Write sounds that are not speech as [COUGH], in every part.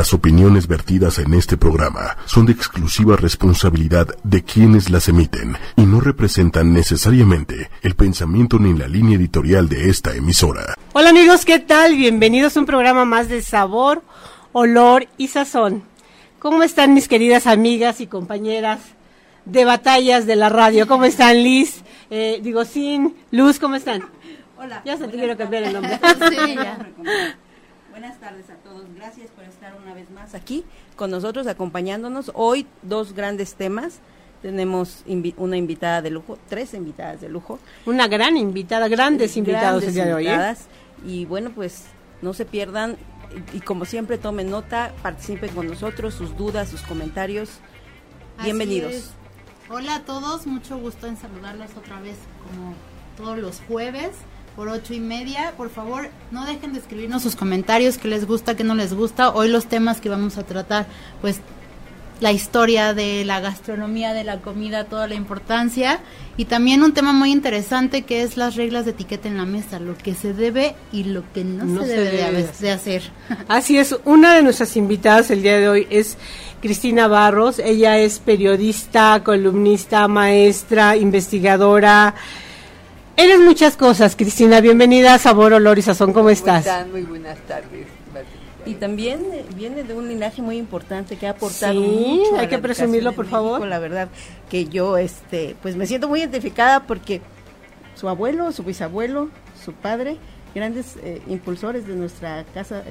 Las opiniones vertidas en este programa son de exclusiva responsabilidad de quienes las emiten y no representan necesariamente el pensamiento ni la línea editorial de esta emisora. Hola amigos, ¿qué tal? Bienvenidos a un programa más de sabor, olor y sazón. ¿Cómo están mis queridas amigas y compañeras de batallas de la radio? ¿Cómo están Liz? Eh, digo, Sin, Luz, ¿cómo están? Hola. Ya se te quiero cambiar el nombre. [LAUGHS] Sí, ya. [LAUGHS] Buenas tardes a todos. Gracias por estar una vez más aquí con nosotros, acompañándonos. Hoy dos grandes temas. Tenemos invi- una invitada de lujo, tres invitadas de lujo. Una gran invitada, grandes invitados Grandes el día de hoy. ¿eh? invitadas. Y bueno, pues no se pierdan. Y, y como siempre, tomen nota, participen con nosotros, sus dudas, sus comentarios. Así Bienvenidos. es. Hola a todos, mucho gusto en saludarlos otra vez como todos los jueves por ocho y media. Por favor, no dejen de escribirnos sus comentarios, qué les gusta, qué no les gusta. Hoy los temas que vamos a tratar, pues la historia de la gastronomía, de la comida, toda la importancia. Y también un tema muy interesante que es las reglas de etiqueta en la mesa, lo que se debe y lo que no, No se, se debe, debe de, de hacer. [LAUGHS] Así es, una de nuestras invitadas el día de hoy es Cristina Barros. Ella es periodista, columnista, maestra, investigadora. Eres muchas cosas, Cristina. Bienvenida a Sabor, Olor y Sazón. ¿Cómo estás? están? Muy buenas tardes. Y también eh, viene de un linaje muy importante que ha aportado Sí, mucho. hay la que educación presumirlo, por México. favor. La verdad que yo, este, pues me siento muy identificada porque su abuelo, su bisabuelo, su padre, grandes eh, impulsores de nuestra casa,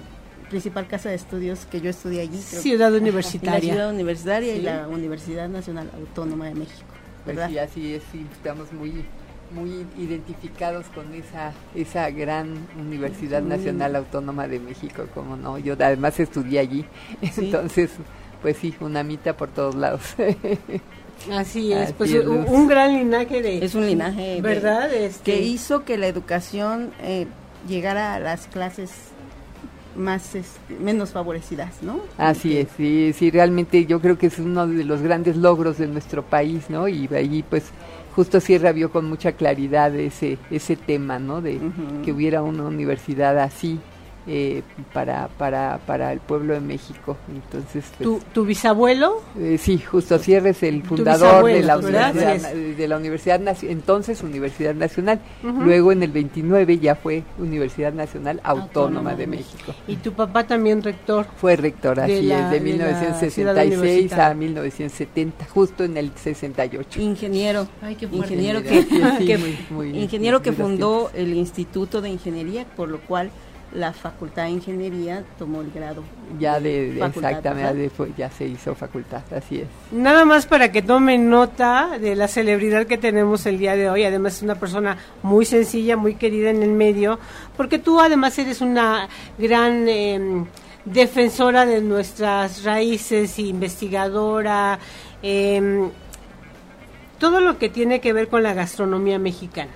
principal casa de estudios que yo estudié allí. creo, Ciudad en la universitaria. ciudad universitaria Sí. y la Universidad Nacional Autónoma de México, Pues ¿verdad? sí, así es, sí, estamos muy muy identificados con esa esa gran Universidad Nacional Autónoma de México, como no, yo además estudié allí, Sí. [LAUGHS] entonces, pues sí, una mitad por todos lados. [LAUGHS] Así es, Así pues es, un, gran linaje de... Es un linaje de- ¿Verdad? Este, que hizo que la educación eh, llegara a las clases más este, menos favorecidas, ¿no? Así es, sí, sí, realmente yo creo que es uno de los grandes logros de nuestro país, ¿no? Y allí, pues, justo Sierra vio con mucha claridad ese ese tema, ¿no? De que hubiera una universidad así eh, para para para el pueblo de México. Entonces, pues, ¿Tu, tu bisabuelo? eh, sí, justo Sierra es el fundador de la universidad, de la universidad Naci- entonces Universidad Nacional. Luego en el 29 ya fue Universidad Nacional Autónoma, Autónoma de de México. Y tu papá también rector. Fue rector, De así la- es, de de la ciudad 1966 universitaria. a 1970, justo en el 68. Ingeniero, Ay, qué ingeniero Sí, que, sí, [LAUGHS] que- muy- muy- ingeniero que muy fundó el Instituto de Ingeniería, por lo cual la Facultad de Ingeniería tomó el grado. Ya de, de- Facultad, exactamente, ya se hizo facultad, así es. Nada más para que tomen nota de la celebridad que tenemos el día de hoy. Además es una persona muy sencilla, muy querida en el medio, porque tú además eres una gran eh, defensora de nuestras raíces, investigadora, eh, todo lo que tiene que ver con la gastronomía mexicana.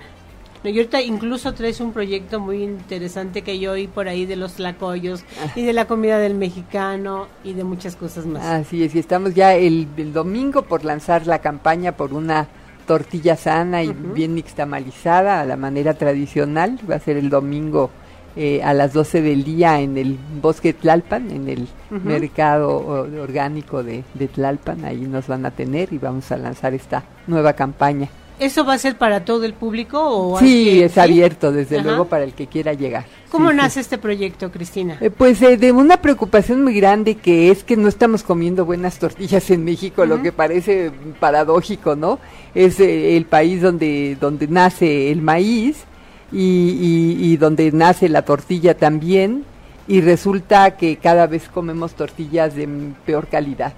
No, Y ahorita incluso traes un proyecto muy interesante que yo oí por ahí de los tlacoyos y de la comida del mexicano y de muchas cosas más. Así es, y estamos ya el, el domingo por lanzar la campaña por una tortilla sana y bien nixtamalizada a la manera tradicional. Va a ser el domingo eh, a las 12 del día en el bosque Tlalpan, en el mercado orgánico de, de Tlalpan. Ahí nos van a tener y vamos a lanzar esta nueva campaña. ¿Eso va a ser para todo el público o Sí, que- es sí? abierto, desde Ajá. luego, para el que quiera llegar. ¿Cómo Sí, sí. nace este proyecto, Cristina? Eh, Pues eh, de una preocupación muy grande que es que no estamos comiendo buenas tortillas en México, lo que parece paradójico, ¿no? Es eh, el país donde, donde nace el maíz y, y- y donde nace la tortilla también y resulta que cada vez comemos tortillas de peor calidad.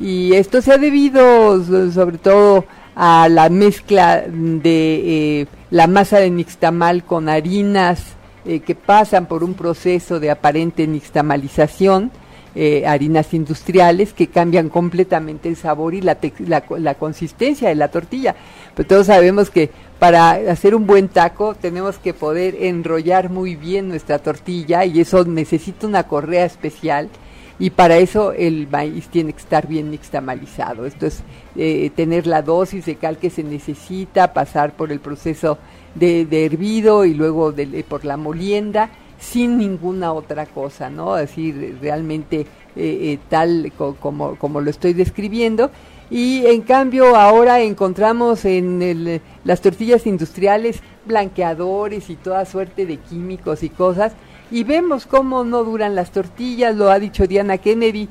Y esto se ha debido so- sobre todo a la mezcla de eh, la masa de nixtamal con harinas eh, que pasan por un proceso de aparente nixtamalización, eh, harinas industriales que cambian completamente el sabor y la, la, la consistencia de la tortilla. Pero todos sabemos que para hacer un buen taco tenemos que poder enrollar muy bien nuestra tortilla y eso necesita una correa especial y para eso el maíz tiene que estar bien nixtamalizado. Esto es eh, tener la dosis de cal que se necesita, pasar por el proceso de, de hervido y luego de- por la molienda sin ninguna otra cosa, ¿no? Decir, realmente eh, tal como, como lo estoy describiendo. Y en cambio ahora encontramos en las tortillas industriales blanqueadores y toda suerte de químicos y cosas y vemos cómo no duran las tortillas, lo ha dicho Diana Kennedy,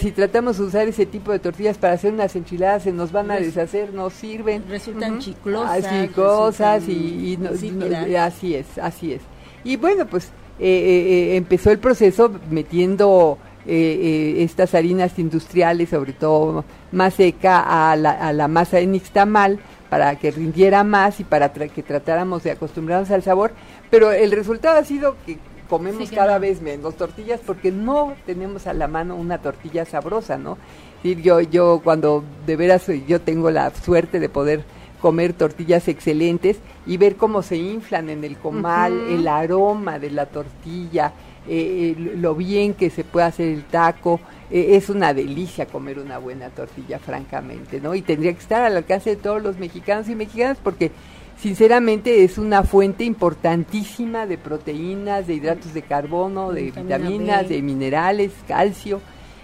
si tratamos de usar ese tipo de tortillas para hacer unas enchiladas se nos van a deshacer, no sirven. Resultan chiclosas. Así, y, así es, así es. Y bueno, pues eh, eh, eh, empezó el proceso metiendo estas harinas industriales, sobre todo más seca, a la, a la masa de nixtamal para que rindiera más y para que tratáramos de acostumbrarnos al sabor, pero el resultado ha sido que comemos cada vez menos tortillas porque no tenemos a la mano una tortilla sabrosa, ¿no? Y yo, yo cuando de veras yo tengo la suerte de poder comer tortillas excelentes y ver cómo se inflan en el comal, el aroma de la tortilla, eh, lo bien que se puede hacer el taco, eh, es una delicia comer una buena tortilla, francamente, ¿no? Y tendría que estar al alcance de todos los mexicanos y mexicanas porque sinceramente es una fuente importantísima de proteínas, de hidratos de carbono, de vitaminas, de minerales, calcio.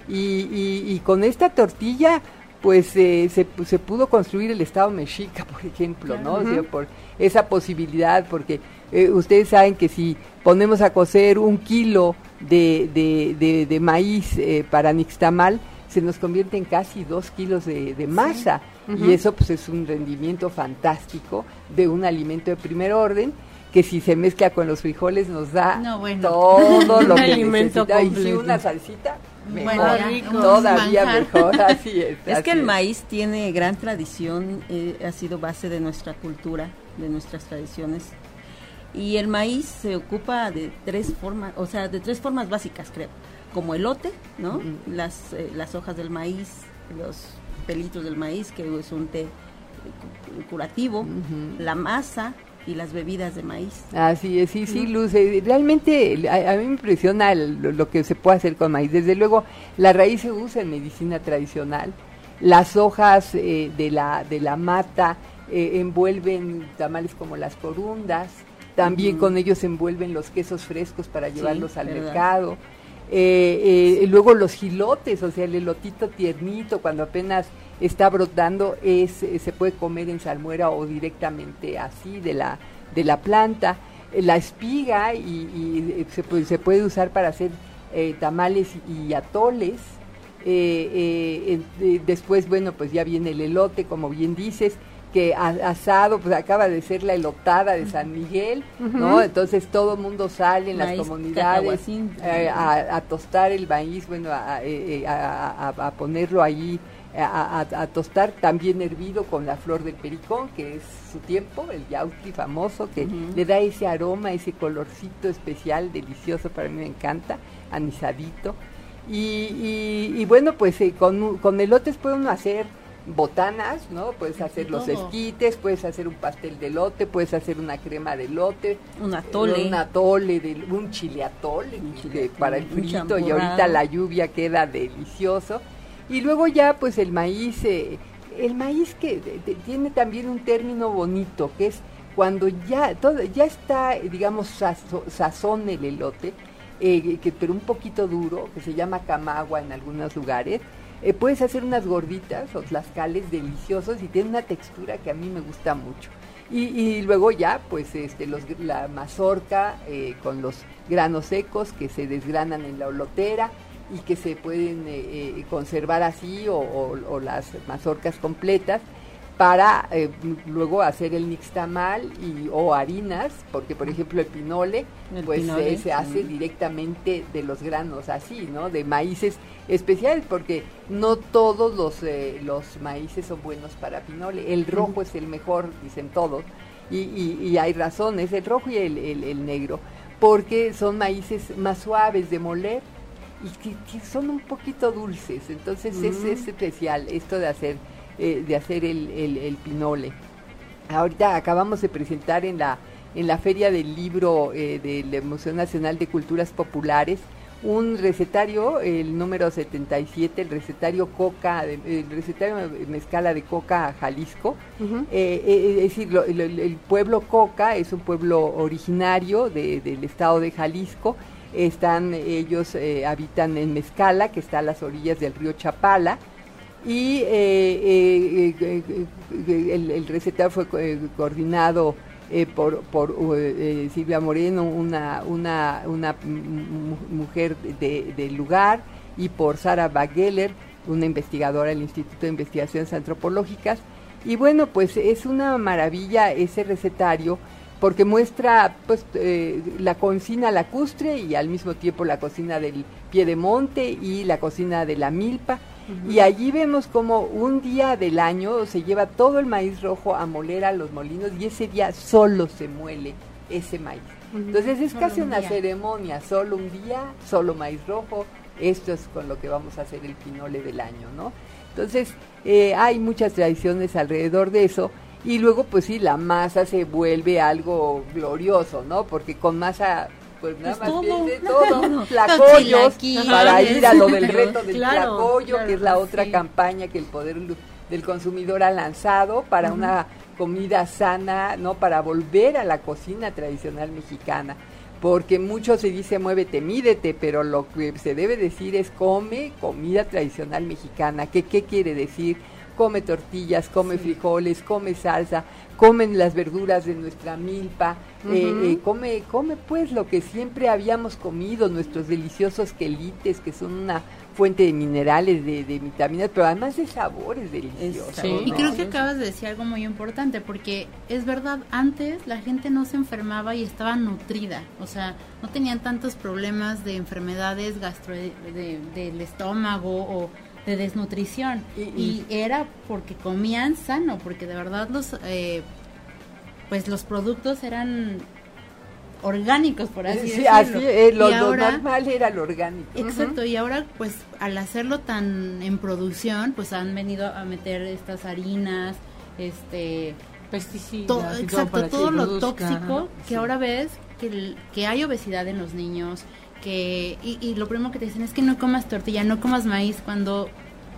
Y, con esta tortilla, pues eh, se, se, pudo construir el Estado mexica, [LAUGHS] por ejemplo, ¿no? por esa posibilidad, porque eh, ustedes saben que si ponemos a cocer un kilo de, de, de, maíz eh, para nixtamal, se nos convierte en casi dos kilos de, masa. Y eso pues es un rendimiento fantástico de un alimento de primer orden que si se mezcla con los frijoles nos da todo [LAUGHS] lo que necesita. Y si una salsita, mejor, todavía mejor, así es. Es que el maíz tiene gran tradición, eh, ha sido base de nuestra cultura, de nuestras tradiciones. Y el maíz se ocupa de tres formas, o sea, de tres formas básicas, creo. Como elote, ¿no? las, eh, las hojas del maíz, los pelitos del maíz, que es un té curativo, la masa y las bebidas de maíz. Así es, sí, sí, Luz. Eh, realmente a, mí me impresiona lo, que se puede hacer con maíz. Desde luego, la raíz se usa en medicina tradicional. Las hojas eh, de, la, de la mata eh, envuelven tamales como las corundas. También con ellos envuelven los quesos frescos para llevarlos al mercado. Eh, eh, luego los gilotes, o sea, el elotito tiernito, cuando apenas está brotando, es, eh, se puede comer en salmuera o directamente así de la, de la planta. La espiga y, se, puede, se, puede, usar para hacer tamales y atoles. después, bueno, pues ya viene el elote, como bien dices que asado, pues acaba de ser la elotada de San Miguel, ¿no? Entonces todo el mundo sale en las comunidades eh, a, tostar el maíz, bueno, a, eh, eh, ponerlo ahí, a, tostar también hervido con la flor del pericón, que es su tiempo, el yautli famoso, que le da ese aroma, ese colorcito especial, delicioso, para mí me encanta, anisadito. Y, y, bueno, pues con, con elotes puede uno hacer botanas, ¿no? Puedes hacer los esquites, puedes hacer un pastel de lote, puedes hacer una crema de lote, un atole, un atole, de, un chile atole, para el frito y ahorita la lluvia queda delicioso. Y luego ya pues el maíz, eh, el maíz que tiene también un término bonito, que es cuando ya todo, ya está, digamos, sazón el elote, eh, que, pero un poquito duro, que se llama camagua en algunos lugares, eh, puedes hacer unas gorditas o tlascales deliciosos y tiene una textura que a mí me gusta mucho. Y, luego ya, pues este, los, la mazorca eh, con los granos secos que se desgranan en la olotera y que se pueden eh, conservar así o, las mazorcas completas para eh, luego hacer el nixtamal y o harinas, porque por ejemplo el pinole, pues se hace directamente de los granos así, ¿no? De maíces especiales, porque no todos los eh, los maíces son buenos para pinole. El rojo es el mejor, dicen todos, y, y, hay razones, el rojo y el, el, negro, porque son maíces más suaves de moler y que, son un poquito dulces, entonces es, es especial esto de hacer eh, de hacer el, el, pinole. Ahorita acabamos de presentar en la, en la Feria del Libro eh, del Museo Nacional de Culturas Populares un recetario, el número 77, el recetario Coca, el recetario mezcala de Coca Jalisco. Eh, es decir, el pueblo Coca es un pueblo originario del estado de Jalisco están ellos eh, habitan en Mezcala, que está a las orillas del río Chapala, y eh, el, el, recetario fue coordinado por, Silvia Moreno, una, una, una mujer del lugar, y por Sara Bageller, una investigadora del Instituto de Investigaciones Antropológicas. Y bueno, pues es una maravilla ese recetario porque muestra pues eh, la cocina lacustre y al mismo tiempo la cocina del piedemonte y la cocina de la milpa. Y allí vemos como un día del año se lleva todo el maíz rojo a moler a los molinos y ese día solo se muele ese maíz. Entonces es casi una ceremonia, solo un día, solo maíz rojo, esto es con lo que vamos a hacer el pinole del año, ¿no? Entonces, eh, hay muchas tradiciones alrededor de eso. Y luego, pues sí, la masa se vuelve algo glorioso, ¿no? Porque con masa, pues nada más pierde todo, tlacoyos, [LAUGHS] para ir a lo del reto del tlacoyo, que es la otra campaña que el Poder del Consumidor ha lanzado para una comida sana, ¿no? Para volver a la cocina tradicional mexicana porque mucho se dice muévete, mídete, pero lo que se debe decir es come comida tradicional mexicana. ¿Qué, qué quiere decir? Come tortillas, come frijoles, come salsa, comen las verduras de nuestra milpa, eh, eh, come, come pues lo que siempre habíamos comido, nuestros deliciosos quelites, que son una fuente de minerales, de, vitaminas, pero además de sabores deliciosos. Y creo que acabas de decir algo muy importante, porque es verdad, antes la gente no se enfermaba y estaba nutrida, o sea, no tenían tantos problemas de enfermedades gastro del estómago o de desnutrición. Y, era porque comían sano, porque de verdad los... Eh, pues los productos eran orgánicos, por así decirlo. Así, eh, lo, normal era lo orgánico. Exacto, y ahora pues al hacerlo tan en producción, pues han venido a meter estas harinas, este pesticidas, exacto, todo, lo tóxico que ahora ves que, que hay obesidad en los niños, que y, y lo primero que te dicen es que no comas tortilla, no comas maíz, cuando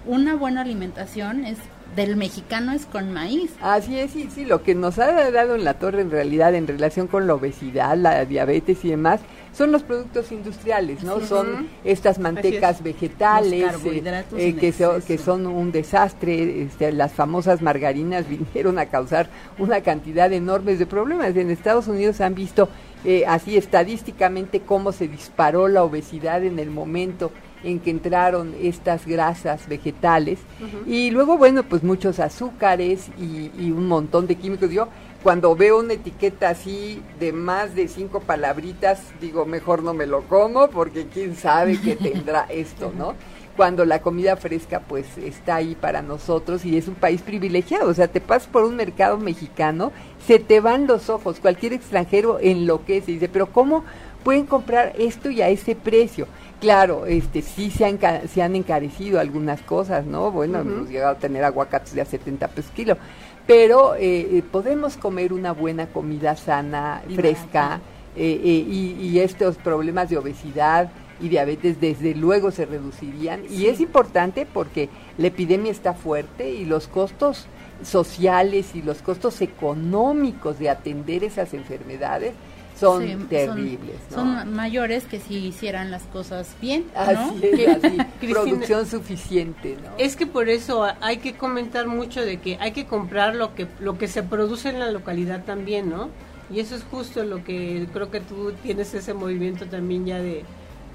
una buena alimentación es del mexicano es con maíz. Así es, sí, sí, lo que nos ha dado en la torre en realidad en relación con la obesidad, la diabetes y demás, son los productos industriales, ¿no? son estas mantecas vegetales eh, eh, que, que son un desastre, este, las famosas margarinas [LAUGHS] vinieron a causar una cantidad enorme de problemas. En Estados Unidos han visto eh, así estadísticamente cómo se disparó la obesidad en el momento en que entraron estas grasas vegetales. Y luego bueno pues muchos azúcares y, un montón de químicos. Yo cuando veo una etiqueta así de más de cinco palabritas digo mejor no me lo como porque quién sabe qué [LAUGHS] tendrá esto no cuando la comida fresca pues está ahí para nosotros y es un país privilegiado, o sea, te pasas por un mercado mexicano, se te van los ojos, cualquier extranjero enloquece y dice, pero ¿cómo pueden comprar esto y a ese precio? Claro, este, sí se han, se han encarecido algunas cosas, ¿no? Bueno, hemos llegado a tener aguacates de a 70 pesos kilo, pero eh, eh, podemos comer una buena comida sana, fresca, eh, y, y, estos problemas de obesidad y diabetes desde luego se reducirían. Y es importante porque la epidemia está fuerte y los costos sociales y los costos económicos de atender esas enfermedades son terribles. Son, mayores que si hicieran las cosas bien. Así es, [LAUGHS] producción suficiente. ¿no? Es que por eso hay que comentar mucho de que hay que comprar lo que, lo que se produce en la localidad también, ¿no? Y eso es justo lo que creo que tú tienes ese movimiento también ya de,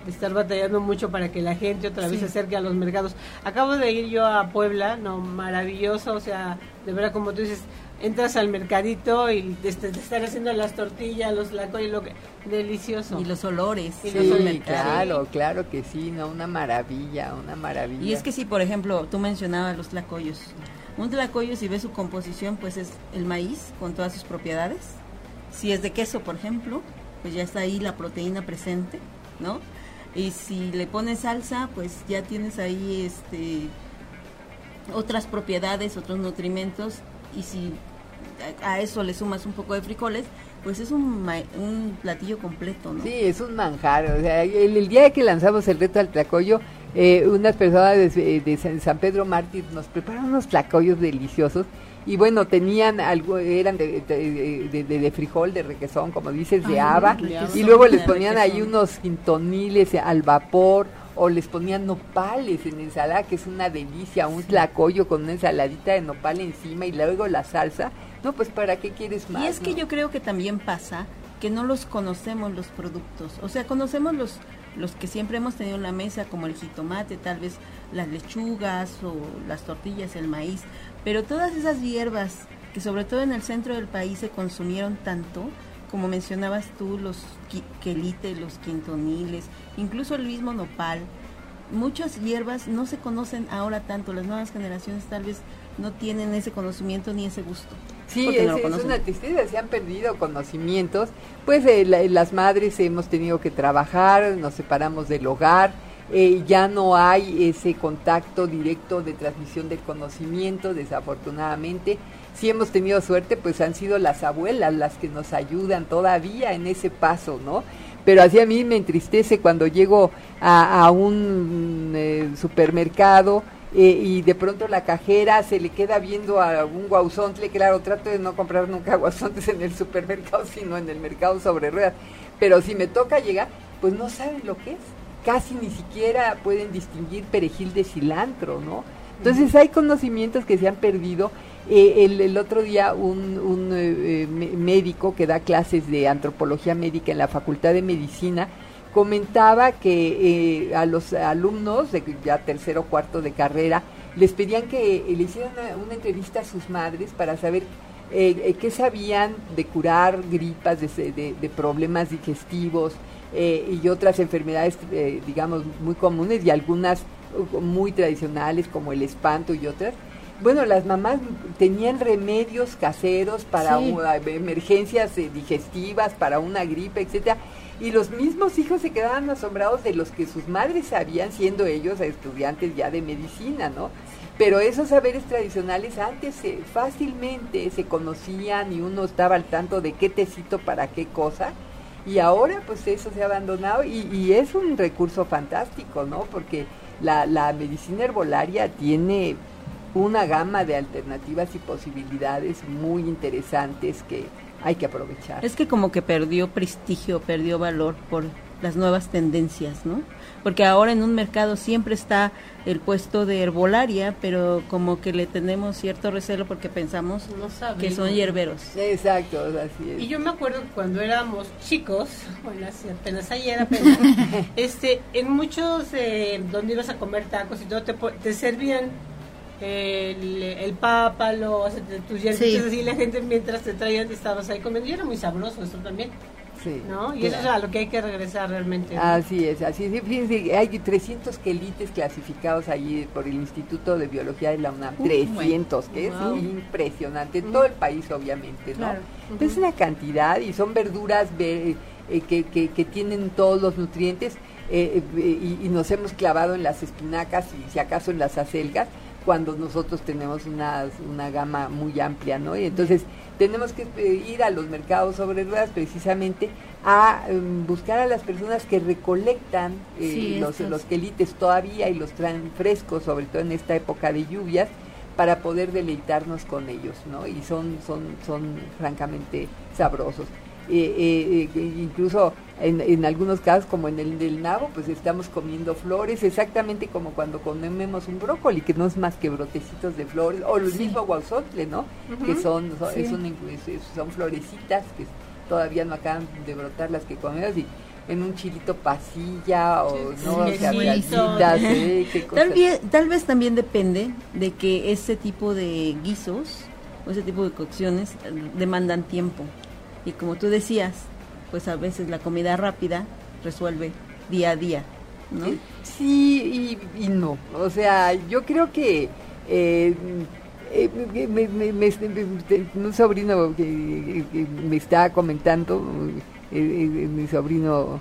estar batallando mucho para que la gente otra vez se acerque a los mercados. Acabo de ir yo a Puebla, no, maravilloso, o sea, de verdad como tú dices, entras al mercadito y te, están haciendo las tortillas, los lacoyos, lo que delicioso. Y los olores. sí, claro, claro que sí, no, una maravilla, una maravilla. Y es que si, por ejemplo, tú mencionabas los tlacoyos. Un tlacoyo, si ves su composición, pues es el maíz con todas sus propiedades. Si es de queso, por ejemplo, pues ya está ahí la proteína presente, ¿no? Y si le pones salsa, pues ya tienes ahí este otras propiedades, otros nutrimentos y si a eso le sumas un poco de frijoles, pues es un, un platillo completo, ¿no? Sí, es un manjar. O sea, el, día que lanzamos el reto al tlacoyo, eh, unas personas de, San Pedro Mártir nos prepararon unos tlacoyos deliciosos y bueno, tenían algo, eran de, de, de, frijol, de requesón, como dices, de haba, y luego les ponían ahí unos quintoniles al vapor, o les ponían nopales en ensalada, que es una delicia, un tlacoyo con una ensaladita de nopal encima y luego la salsa. No, pues ¿para qué quieres más? Y es que yo creo que también pasa que no los conocemos los productos. O sea, conocemos los los que siempre hemos tenido en la mesa, como el jitomate, tal vez las lechugas o las tortillas, el maíz, pero todas esas hierbas que sobre todo en el centro del país se consumieron tanto, como mencionabas tú, los quelites, los quintoniles, incluso el mismo nopal, muchas hierbas no se conocen ahora tanto, las nuevas generaciones tal vez no tienen ese conocimiento ni ese gusto. Sí, es, una tristeza, se han perdido conocimientos. Pues eh, las madres hemos tenido que trabajar, nos separamos del hogar, eh, ya no hay ese contacto directo de transmisión del conocimiento, desafortunadamente. Si hemos tenido suerte, pues han sido las abuelas las que nos ayudan todavía en ese paso, ¿no? Pero así a mí me entristece cuando llego a, un eh, supermercado eh, y de pronto la cajera se le queda viendo a un guauzontle, claro, trato de no comprar nunca [LAUGHS] guauzontes en el supermercado, sino en el mercado sobre ruedas, pero si me toca llegar, pues no saben lo que es, casi ni siquiera pueden distinguir perejil de cilantro, ¿no? Entonces hay conocimientos que se han perdido. Eh, el, otro día un, un eh, médico que da clases de antropología médica en la Facultad de Medicina, comentaba que eh, a los alumnos de ya tercero o cuarto de carrera les pedían que le hicieran una, entrevista a sus madres para saber eh, eh, qué sabían de curar gripas, de, problemas digestivos y otras enfermedades, digamos, muy comunes y algunas muy tradicionales como el espanto y otras. Bueno, las mamás tenían remedios caseros para emergencias digestivas, para una gripe, etcétera y los mismos hijos se quedaban asombrados de los que sus madres sabían, siendo ellos estudiantes ya de medicina, ¿no? Pero esos saberes tradicionales antes fácilmente se conocían y uno estaba al tanto de qué tecito para qué cosa. Y ahora pues eso se ha abandonado y, es un recurso fantástico, ¿no? Porque la, la medicina herbolaria tiene una gama de alternativas y posibilidades muy interesantes que, hay que aprovechar. Es que como que perdió prestigio, perdió valor por las nuevas tendencias, ¿no? Porque ahora en un mercado siempre está el puesto de herbolaria, pero como que le tenemos cierto recelo porque pensamos que son hierberos. Exacto, así es. Y yo me acuerdo que cuando éramos chicos, [LAUGHS] bueno, apenas ayer apenas, [LAUGHS] este, en muchos eh, donde ibas a comer tacos y todo te, te servían el, el pápalo, tus hierbitas así, la gente mientras te traían estabas ahí comiendo y era muy sabroso eso también. Sí, ¿no? Y eso es a lo que hay que regresar realmente. Así es, así es. Fíjense, hay 300 quelites clasificados allí por el Instituto de Biología de la UNAM. 300, que es impresionante. En todo el país, obviamente, ¿no? Es una cantidad y son verduras eh, que, que, que, tienen todos los nutrientes eh, eh, y, y, nos hemos clavado en las espinacas y si acaso en las acelgas cuando nosotros tenemos una, una gama muy amplia, ¿no? Y entonces tenemos que eh, ir a los mercados sobre ruedas precisamente a em, buscar a las personas que recolectan eh, los, los quelites todavía y los traen frescos, sobre todo en esta época de lluvias, para poder deleitarnos con ellos, ¿no? Y son, son, son francamente sabrosos. Eh, eh, incluso en, en, algunos casos, como en el del nabo, pues estamos comiendo flores, exactamente como cuando comemos un brócoli, que no es más que brotecitos de flores, o el mismo guauzotle, ¿no? Que son, son, florecitas que todavía no acaban de brotar las que comemos y en un chilito pasilla o no ¿eh? tal, vez, tal vez también depende de que ese tipo de guisos o ese tipo de cocciones demandan tiempo y como tú decías, pues a veces la comida rápida resuelve día a día, ¿no? Sí y, no. O sea, yo creo que eh, eh, un sobrino que, me está comentando, eh, mi sobrino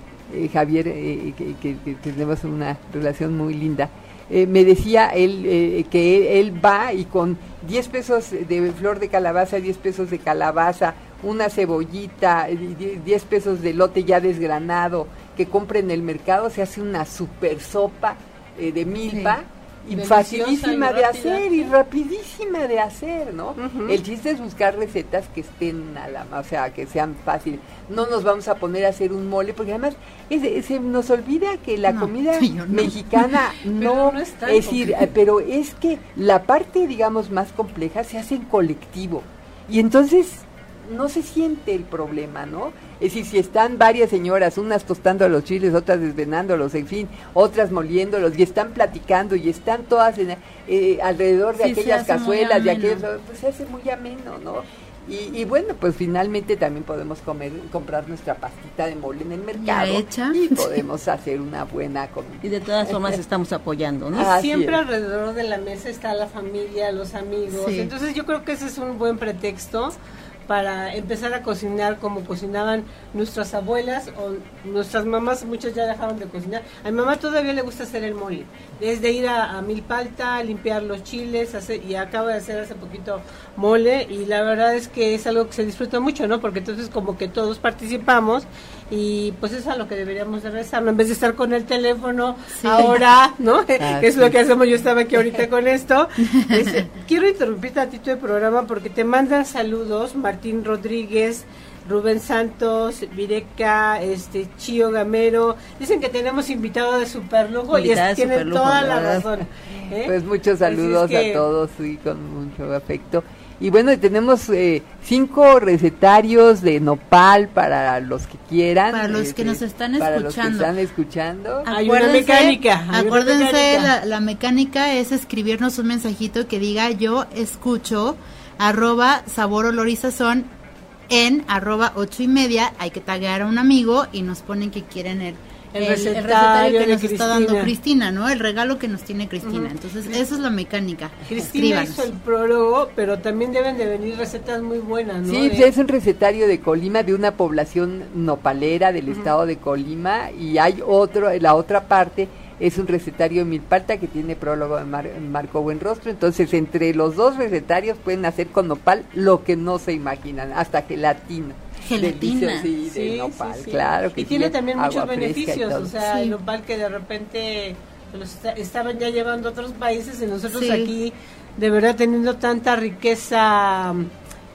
Javier, que, que, tenemos una relación muy linda, me decía él que él, va y con 10 pesos de flor de calabaza, 10 pesos de calabaza, una cebollita, 10 pesos de lote ya desgranado que compre en el mercado, se hace una super sopa eh, de milpa y facilísima y de hacer y rapidísima de hacer, ¿no? El chiste es buscar recetas que estén a la, o sea, que sean fáciles. No nos vamos a poner a hacer un mole porque además es- se nos olvida que la No, comida no. mexicana [LAUGHS] no, no es es decir, pero es que la parte digamos más compleja se hace en colectivo y entonces no se siente el problema, ¿no? Es decir, si están varias señoras, unas tostando los chiles, otras desvenándolos, en fin, otras moliéndolos, y están platicando, y están todas en, eh, alrededor de Sí, aquellas cazuelas, de aquellos, pues se hace muy ameno, ¿no? Y, y bueno, pues finalmente también podemos comer, comprar nuestra pastita de mole en el mercado hecha. y podemos hacer una buena comida. Y de todas formas [LAUGHS] estamos apoyando, ¿no? Ah, Así Siempre es. alrededor de la mesa está la familia, los amigos. Sí. Entonces yo creo que ese es un buen pretexto para empezar a cocinar como cocinaban nuestras abuelas o nuestras mamás, muchas ya dejaron de cocinar. A mi mamá todavía le gusta hacer el mole, desde ir a, a Milpalta, limpiar los chiles, hacer, y acabo de hacer hace poquito mole, y la verdad es que es algo que se disfruta mucho, ¿no? Porque entonces como que todos participamos y pues eso es a lo que deberíamos de rezar, ¿no? En vez de estar con el teléfono Sí. ahora, ¿no? [LAUGHS] Ah, es lo que hacemos, yo estaba aquí ahorita con esto. [LAUGHS] Este, quiero interrumpir tantito el programa porque te mandan saludos Martín Rodríguez, Rubén Santos, Vireca, este Chío Gamero. Dicen que tenemos invitado de superlujo y es, tienen superlujo, toda la razón. ¿eh? Pues muchos es saludos que- a todos y con mucho afecto. Y bueno, tenemos eh, cinco recetarios de nopal para los que quieran. Para los que nos están Para los que escuchando. están escuchando. Hay una mecánica, hay una acuérdense, mecánica. La, la mecánica es escribirnos un mensajito que diga yo escucho arroba sabor olor y sazón en arroba ocho y media. Hay que taguear a un amigo y nos ponen que quieren el, El el- el recetario que nos está dando Cristina. ¿no? El regalo que nos tiene Cristina. Entonces, esa es la mecánica. Cristina Escríbanos. hizo el prólogo, pero también deben de venir recetas muy buenas, ¿no? Sí, De- es un recetario de Colima, de una población nopalera del estado de Colima, y hay otro, la otra parte es un recetario de Milpalta que tiene prólogo de Mar- Marco Buenrostro, entonces entre los dos recetarios pueden hacer con nopal lo que no se imaginan, hasta gelatina. Gelatina. Sí, Sí, de sí, nopal, sí. claro que y sí, tiene también muchos beneficios, o sea, Sí. el nopal que de repente los esta- estaban ya llevando a otros países y nosotros Sí. aquí de verdad teniendo tanta riqueza mm,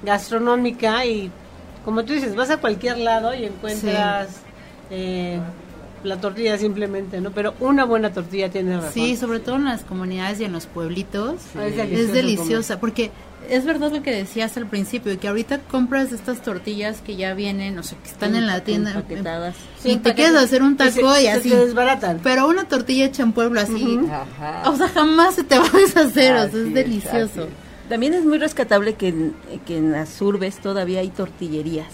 gastronómica y como tú dices, vas a cualquier lado y encuentras eh, la tortilla simplemente, ¿no? Pero una buena tortilla tiene razón. Sí, sobre todo en las comunidades y en los pueblitos. Ah, es deliciosa, porque es verdad lo que decías al principio, que ahorita compras estas tortillas que ya vienen, o sea, que están en la tienda. Empaquetadas. Sí, y te quieres que- hacer un se- taco y se así. te desbaratan. Pero una tortilla hecha en pueblo así, Ajá. o sea, jamás se te va a deshacer, o sea, es es, delicioso. es. También es muy rescatable que en, que en las urbes todavía hay tortillerías.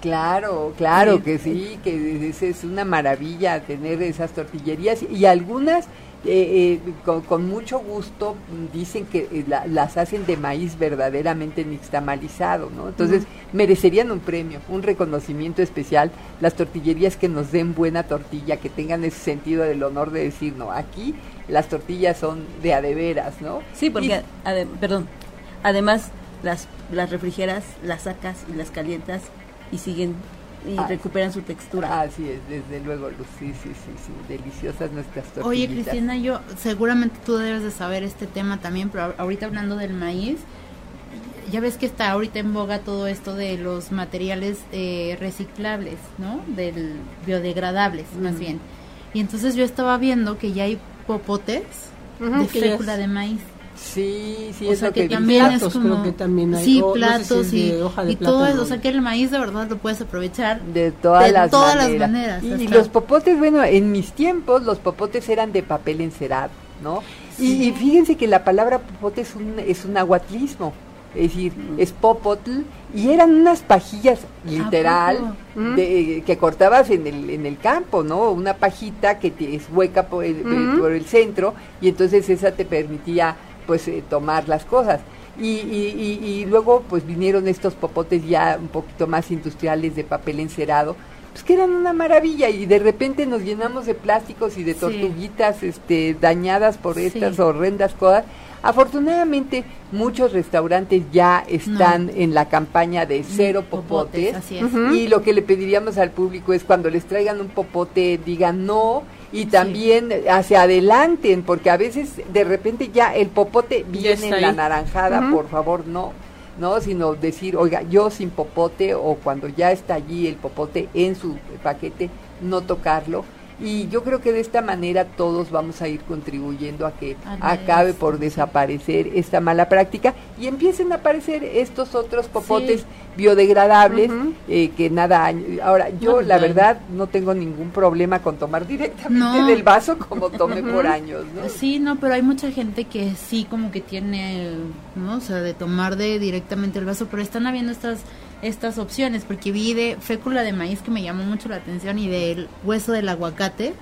Claro, claro Sí. que sí, que es, es una maravilla tener esas tortillerías y algunas eh, eh, con, con mucho gusto dicen que eh, la- las hacen de maíz verdaderamente nixtamalizado, ¿no? Entonces merecerían un premio, un reconocimiento especial las tortillerías que nos den buena tortilla, que tengan ese sentido del honor de decir, no, aquí las tortillas son de a de veras, ¿no? Sí, porque, Y- ade- perdón, además las, las refrigeras, las sacas y las calientas y siguen y Ah. recuperan su textura. Así es, desde luego, Luz, sí, sí, sí, sí, deliciosas nuestras tortillas. Oye, Cristina, yo seguramente tú debes de saber este tema también, pero ahorita hablando del maíz, ya ves que está ahorita en boga todo esto de los materiales eh, reciclables, ¿no? Del biodegradables, más bien. Y entonces yo estaba viendo que ya hay popotes de fécula es- de maíz. Sí, sí, o es sea lo que, que, también platos es como creo que también hay, sí o no sé si platos y, de hoja de y todo plátano. o sea que el maíz de verdad lo puedes aprovechar de todas, de las, todas las maneras. maneras, Y, los popotes, bueno, en mis tiempos los popotes eran de papel encerado, ¿no? Y, y fíjense que la palabra popote es un, es un aguatlismo, es decir, es popotl, y eran unas pajillas literal de- que cortabas en el, en el campo, ¿no? Una pajita que te- es hueca por el, Ujú. por el centro, y entonces esa te permitía pues eh, tomar las cosas. Y, y, y, y luego pues vinieron estos popotes ya un poquito más industriales de papel encerado, pues que eran una maravilla y de repente nos llenamos de plásticos y de Sí. tortuguitas este, dañadas por Sí. estas horrendas cosas. Afortunadamente muchos restaurantes ya están en la campaña de cero popotes, así es. Ujú. y lo que le pediríamos al público es cuando les traigan un popote digan no y también hacia adelante, porque a veces de repente ya el popote viene en la naranjada, por favor, no, no, sino decir, oiga, yo sin popote o cuando ya está allí el popote en su paquete, no tocarlo y yo creo que de esta manera todos vamos a ir contribuyendo a que acabe por desaparecer esta mala práctica y empiecen a aparecer estos otros popotes biodegradables eh, que nada ahora yo la verdad no tengo ningún problema con tomar directamente del vaso como tomé por años ¿no? sí no pero hay mucha gente que sí como que tiene no o sea de tomar de directamente el vaso pero están habiendo estas estas opciones, porque vi de fécula de maíz que me llamó mucho la atención y del hueso del aguacate,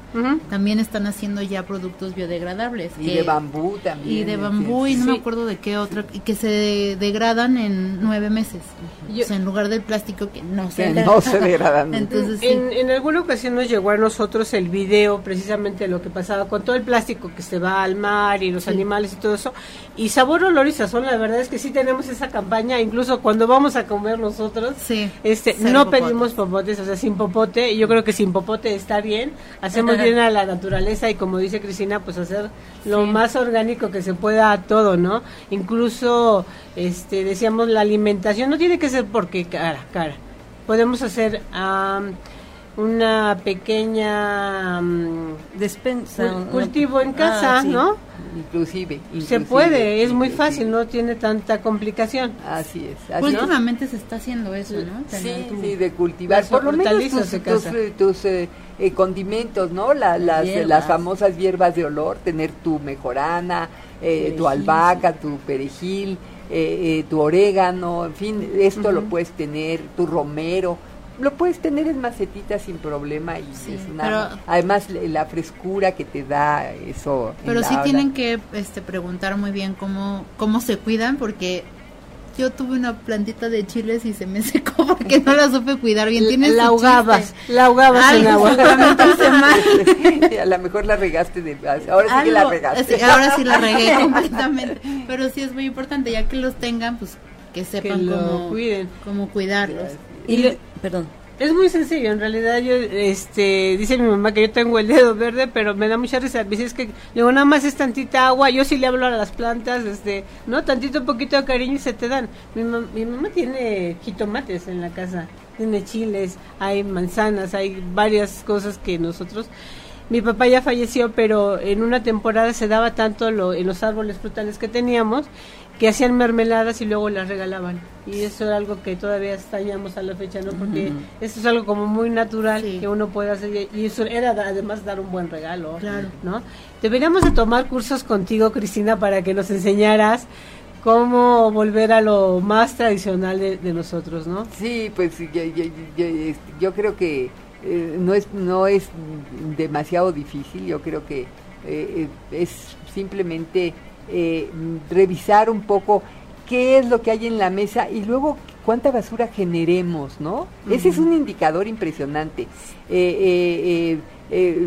también están haciendo ya productos biodegradables. Y de bambú también. Y de bambú, y no me acuerdo de qué otro, y que se degradan en nueve meses. o sea, en lugar del plástico que no se, no se degradan. Entonces, en, en, alguna ocasión nos llegó a nosotros el video precisamente de lo que pasaba con todo el plástico que se va al mar y los animales y todo eso. Y sabor, olor y sazón, la verdad es que sí tenemos esa campaña, incluso cuando vamos a comer nosotros sí, este, no pedimos popotes, o sea, sin popote, y yo creo que sin popote está bien, hacemos bien a la naturaleza y como dice Cristina, pues hacer lo más orgánico que se pueda todo, ¿no? Incluso, este, decíamos, la alimentación no tiene que ser porque cara, cara. Podemos hacer una pequeña despensa, cultivo en casa, ah, ¿no? inclusive, Se puede, es muy fácil, no tiene tanta complicación. Así es. Últimamente se está haciendo eso, ¿no? Sí, sí, de cultivar por lo menos tus, eh, eh, condimentos, ¿no? las, las famosas hierbas de olor, tener tu mejorana, eh, tu albahaca, tu perejil, tu orégano, en fin, esto lo puedes tener, tu romero lo puedes tener en macetitas sin problema y es una, además la frescura que te da eso. Pero sí tienen que este, preguntar muy bien cómo cómo se cuidan porque yo tuve una plantita de chiles y se me [LAUGHS] secó porque no la supe cuidar bien. Tienes la ahogabas, la ahogabas en agua. [LAUGHS] a lo mejor la regaste de ahora sí que la regaste. ahora sí la regué completamente. Pero sí es muy importante, ya que los tengan, pues que sepan cómo, cuiden. cómo cuidarlos. Y perdón. Es muy sencillo, en realidad yo, este, dice mi mamá que yo tengo el dedo verde, pero me da mucha risa, dice es que, luego nada más es tantita agua, yo sí le hablo a las plantas, este, no, tantito poquito de cariño y se te dan. Mi, mi mamá tiene jitomates en la casa, tiene chiles, hay manzanas, hay varias cosas que nosotros, mi papá ya falleció, pero en una temporada se daba tanto lo, en los árboles frutales que teníamos que hacían mermeladas y luego las regalaban. Y eso era algo que todavía extrañamos a la fecha, ¿no? Porque eso es algo como muy natural que uno puede hacer y eso era además dar un buen regalo, claro. ¿no? Deberíamos de tomar cursos contigo, Cristina, para que nos enseñaras cómo volver a lo más tradicional de, nosotros, ¿no? Sí, pues yo, yo, creo que eh, no es no es demasiado difícil, yo creo que eh, es simplemente eh, revisar un poco qué es lo que hay en la mesa y luego cuánta basura generemos, ¿no? Ese es un indicador impresionante. Eh, eh,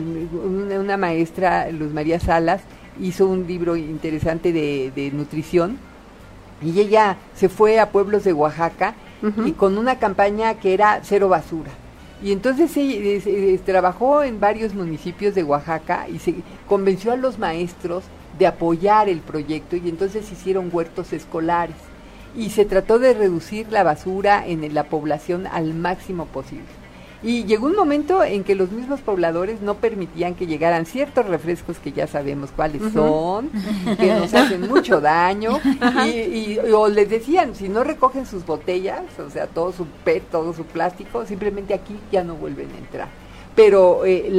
una, maestra, Luz María Salas, hizo un libro interesante de, nutrición y ella se fue a pueblos de Oaxaca y con una campaña que era cero basura. Y entonces trabajó en varios municipios de Oaxaca y se convenció a los maestros de apoyar el proyecto y entonces hicieron huertos escolares. Y se trató de reducir la basura en la población al máximo posible. Y llegó un momento en que los mismos pobladores no permitían que llegaran ciertos refrescos que ya sabemos cuáles son, que nos hacen mucho daño, y, o les decían, si no recogen sus botellas, o sea, todo su PET, todo su plástico, simplemente aquí ya no vuelven a entrar pero eh,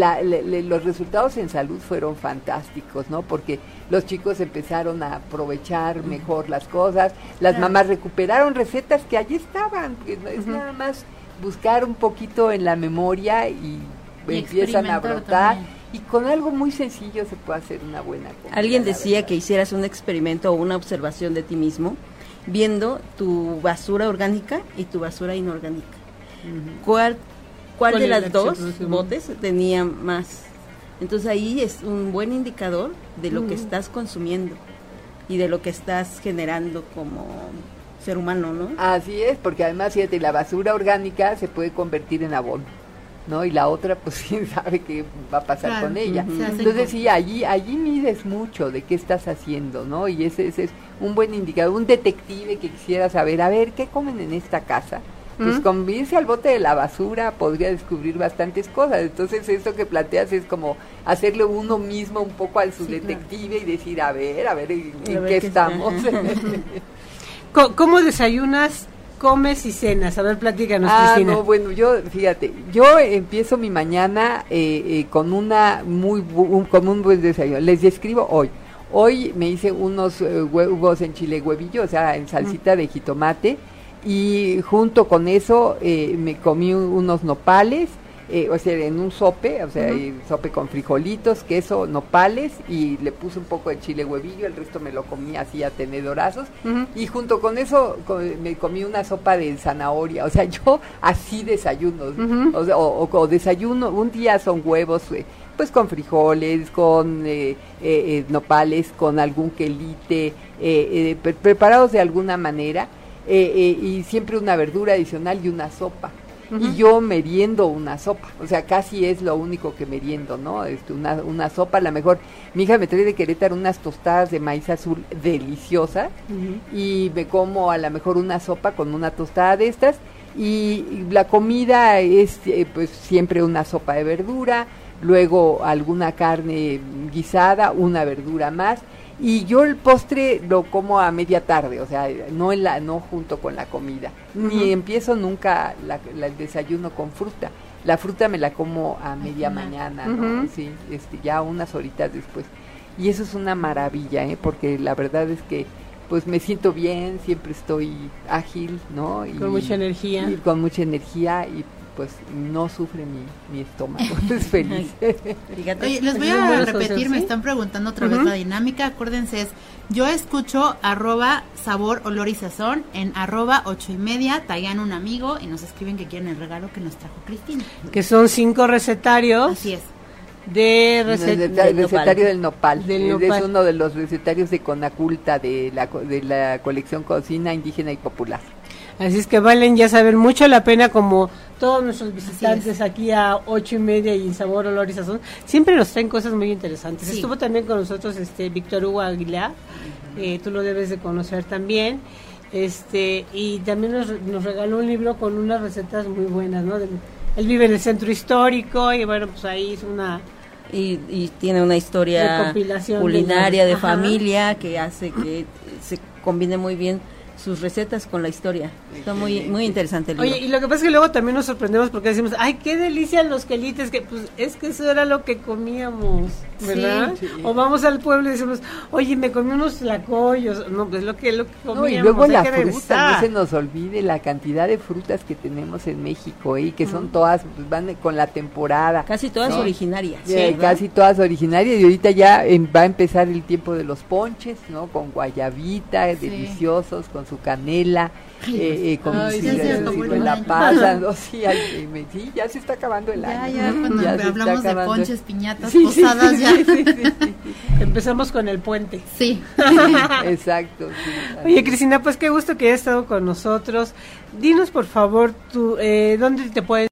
los resultados en salud fueron fantásticos, ¿no? Porque los chicos empezaron a aprovechar mejor las cosas, las mamás recuperaron recetas que allí estaban, es nada más buscar un poquito en la memoria y, empiezan a brotar. Y con algo muy sencillo se puede hacer una buena cosa. Alguien decía que hicieras un experimento o una observación de ti mismo viendo tu basura orgánica y tu basura inorgánica. ¿Cuál cuál, de las dos botes tenía más. Entonces ahí es un buen indicador de lo que estás consumiendo y de lo que estás generando como ser humano, ¿no? Así es, porque además, fíjate, la basura orgánica se puede convertir en abono. ¿no? Y la otra, pues [LAUGHS] quién sabe qué va a pasar Claro, con ella. Entonces sí, allí, allí mides mucho de qué estás haciendo, ¿no? Y ese, ese es un buen indicador, un detective que quisiera saber, a ver, ¿qué comen en esta casa? Pues Ujú. con irse al bote de la basura podría descubrir bastantes cosas. Entonces esto que planteas es como hacerle uno mismo un poco al su Sí, claro. detective y decir, a ver, a ver en, A en ver qué qué estamos. [LAUGHS] ¿Cómo desayunas, comes y cenas? A ver, platícanos, Ah, Cristina. no, bueno, yo, fíjate, yo empiezo mi mañana eh, eh, con una muy, bu- un, con un buen desayuno. Les describo hoy. Hoy me hice unos eh, huevos en chile huevillo, o sea, en salsita de jitomate, y junto con eso eh, me comí un- unos nopales, eh, o sea, en un sope, o sea, eh, sope con frijolitos, queso, nopales, y le puse un poco de chile huevillo, el resto me lo comí así a tenedorazos, Ujú. y junto con eso me comí una sopa de zanahoria. [LAUGHS] O sea, yo así desayuno. O, sea, o- o- o desayuno, un día son huevos, eh, pues con frijoles, con eh, eh, nopales, con algún quelite, eh, eh, pre- preparados de alguna manera. Eh, eh, y siempre una verdura adicional y una sopa. Y yo meriendo una sopa, o sea, casi es lo único que meriendo, ¿no? Este, una, una sopa, a lo mejor mi hija me trae de Querétaro unas tostadas de maíz azul deliciosas y me como a lo mejor una sopa con una tostada de estas. Y la comida es eh, pues siempre una sopa de verdura, luego alguna carne guisada, una verdura más y yo el postre lo como a media tarde, o sea, no en la no junto con la comida. Ni empiezo nunca la- la- el desayuno con fruta. La fruta me la como a media mañana, ¿no? Sí, este, ya unas horitas después. Y eso es una maravilla, ¿eh? Porque la verdad es que pues me siento bien, siempre estoy ágil, ¿no? Y, Con mucha energía. y con mucha energía y pues no sufre mi, mi estómago, [LAUGHS] es feliz. [LAUGHS] Fíjate. Oye, les voy a repetir, me están preguntando otra vez la dinámica. Acuérdense, es yo escucho arroba sabor, olor y sazón en arroba ocho y media, taguean un amigo y nos escriben que quieren el regalo que nos trajo Cristina. Que son cinco recetarios Así es. de El receta. receta- el recetario del nopal, Del es- nopal. es uno de los recetarios de Conaculta de la, co- de la colección Cocina Indígena y Popular. Así es que valen ya saber mucho la pena como todos nuestros visitantes es. aquí a ocho y media y en Sabor, Olor y Sazón. Siempre nos traen cosas muy interesantes. Sí. Estuvo también con nosotros este Víctor Hugo Aguilar, eh, tú lo debes de conocer también. Este y también nos, nos regaló un libro con unas recetas muy buenas, ¿no? Él vive en el centro histórico y bueno, pues ahí es una y, y tiene una historia culinaria de familia que hace que se combine muy bien sus recetas con la historia. Está muy muy interesante el libro. Oye, y lo que pasa es que luego también nos sorprendemos porque decimos, ay, qué delicia los quelites, que pues es que eso era lo que comíamos, ¿verdad? Sí. O vamos al pueblo y decimos, oye, me comí unos lacoyos, no, pues lo que, lo que comíamos, No, y luego la que fruta, no se nos olvide la cantidad de frutas que tenemos en México ¿eh? y que son todas, pues, van con la temporada. Casi todas ¿no? originarias. Eh, ¿verdad? casi todas originarias y ahorita ya em, va a empezar el tiempo de los ponches, ¿no? Con guayabita, Sí. deliciosos, con su canela, eh, eh, con Ay, sí, la pasa, [LAUGHS] ¿no? sí, ay, me- sí, ya se está acabando el Ya, año. ya, cuando Ya hablamos de acabando. ponches, piñatas, Sí, posadas, sí, ya. sí, sí, sí, sí. Empezamos con el puente. Sí. [LAUGHS] Exacto. sí. Oye, Cristina, pues qué gusto que hayas estado con nosotros. Dinos, por favor, tú, eh, ¿dónde te puedes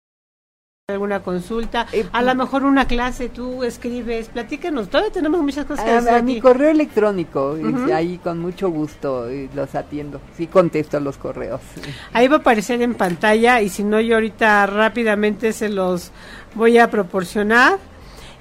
alguna consulta? Eh, a lo mejor una clase, tú escribes, platícanos. Todavía tenemos muchas cosas que hacer a mi correo electrónico, Ujú. ahí con mucho gusto eh, los atiendo. Sí contesto los correos. Ahí va a aparecer en pantalla y si no yo ahorita rápidamente se los voy a proporcionar.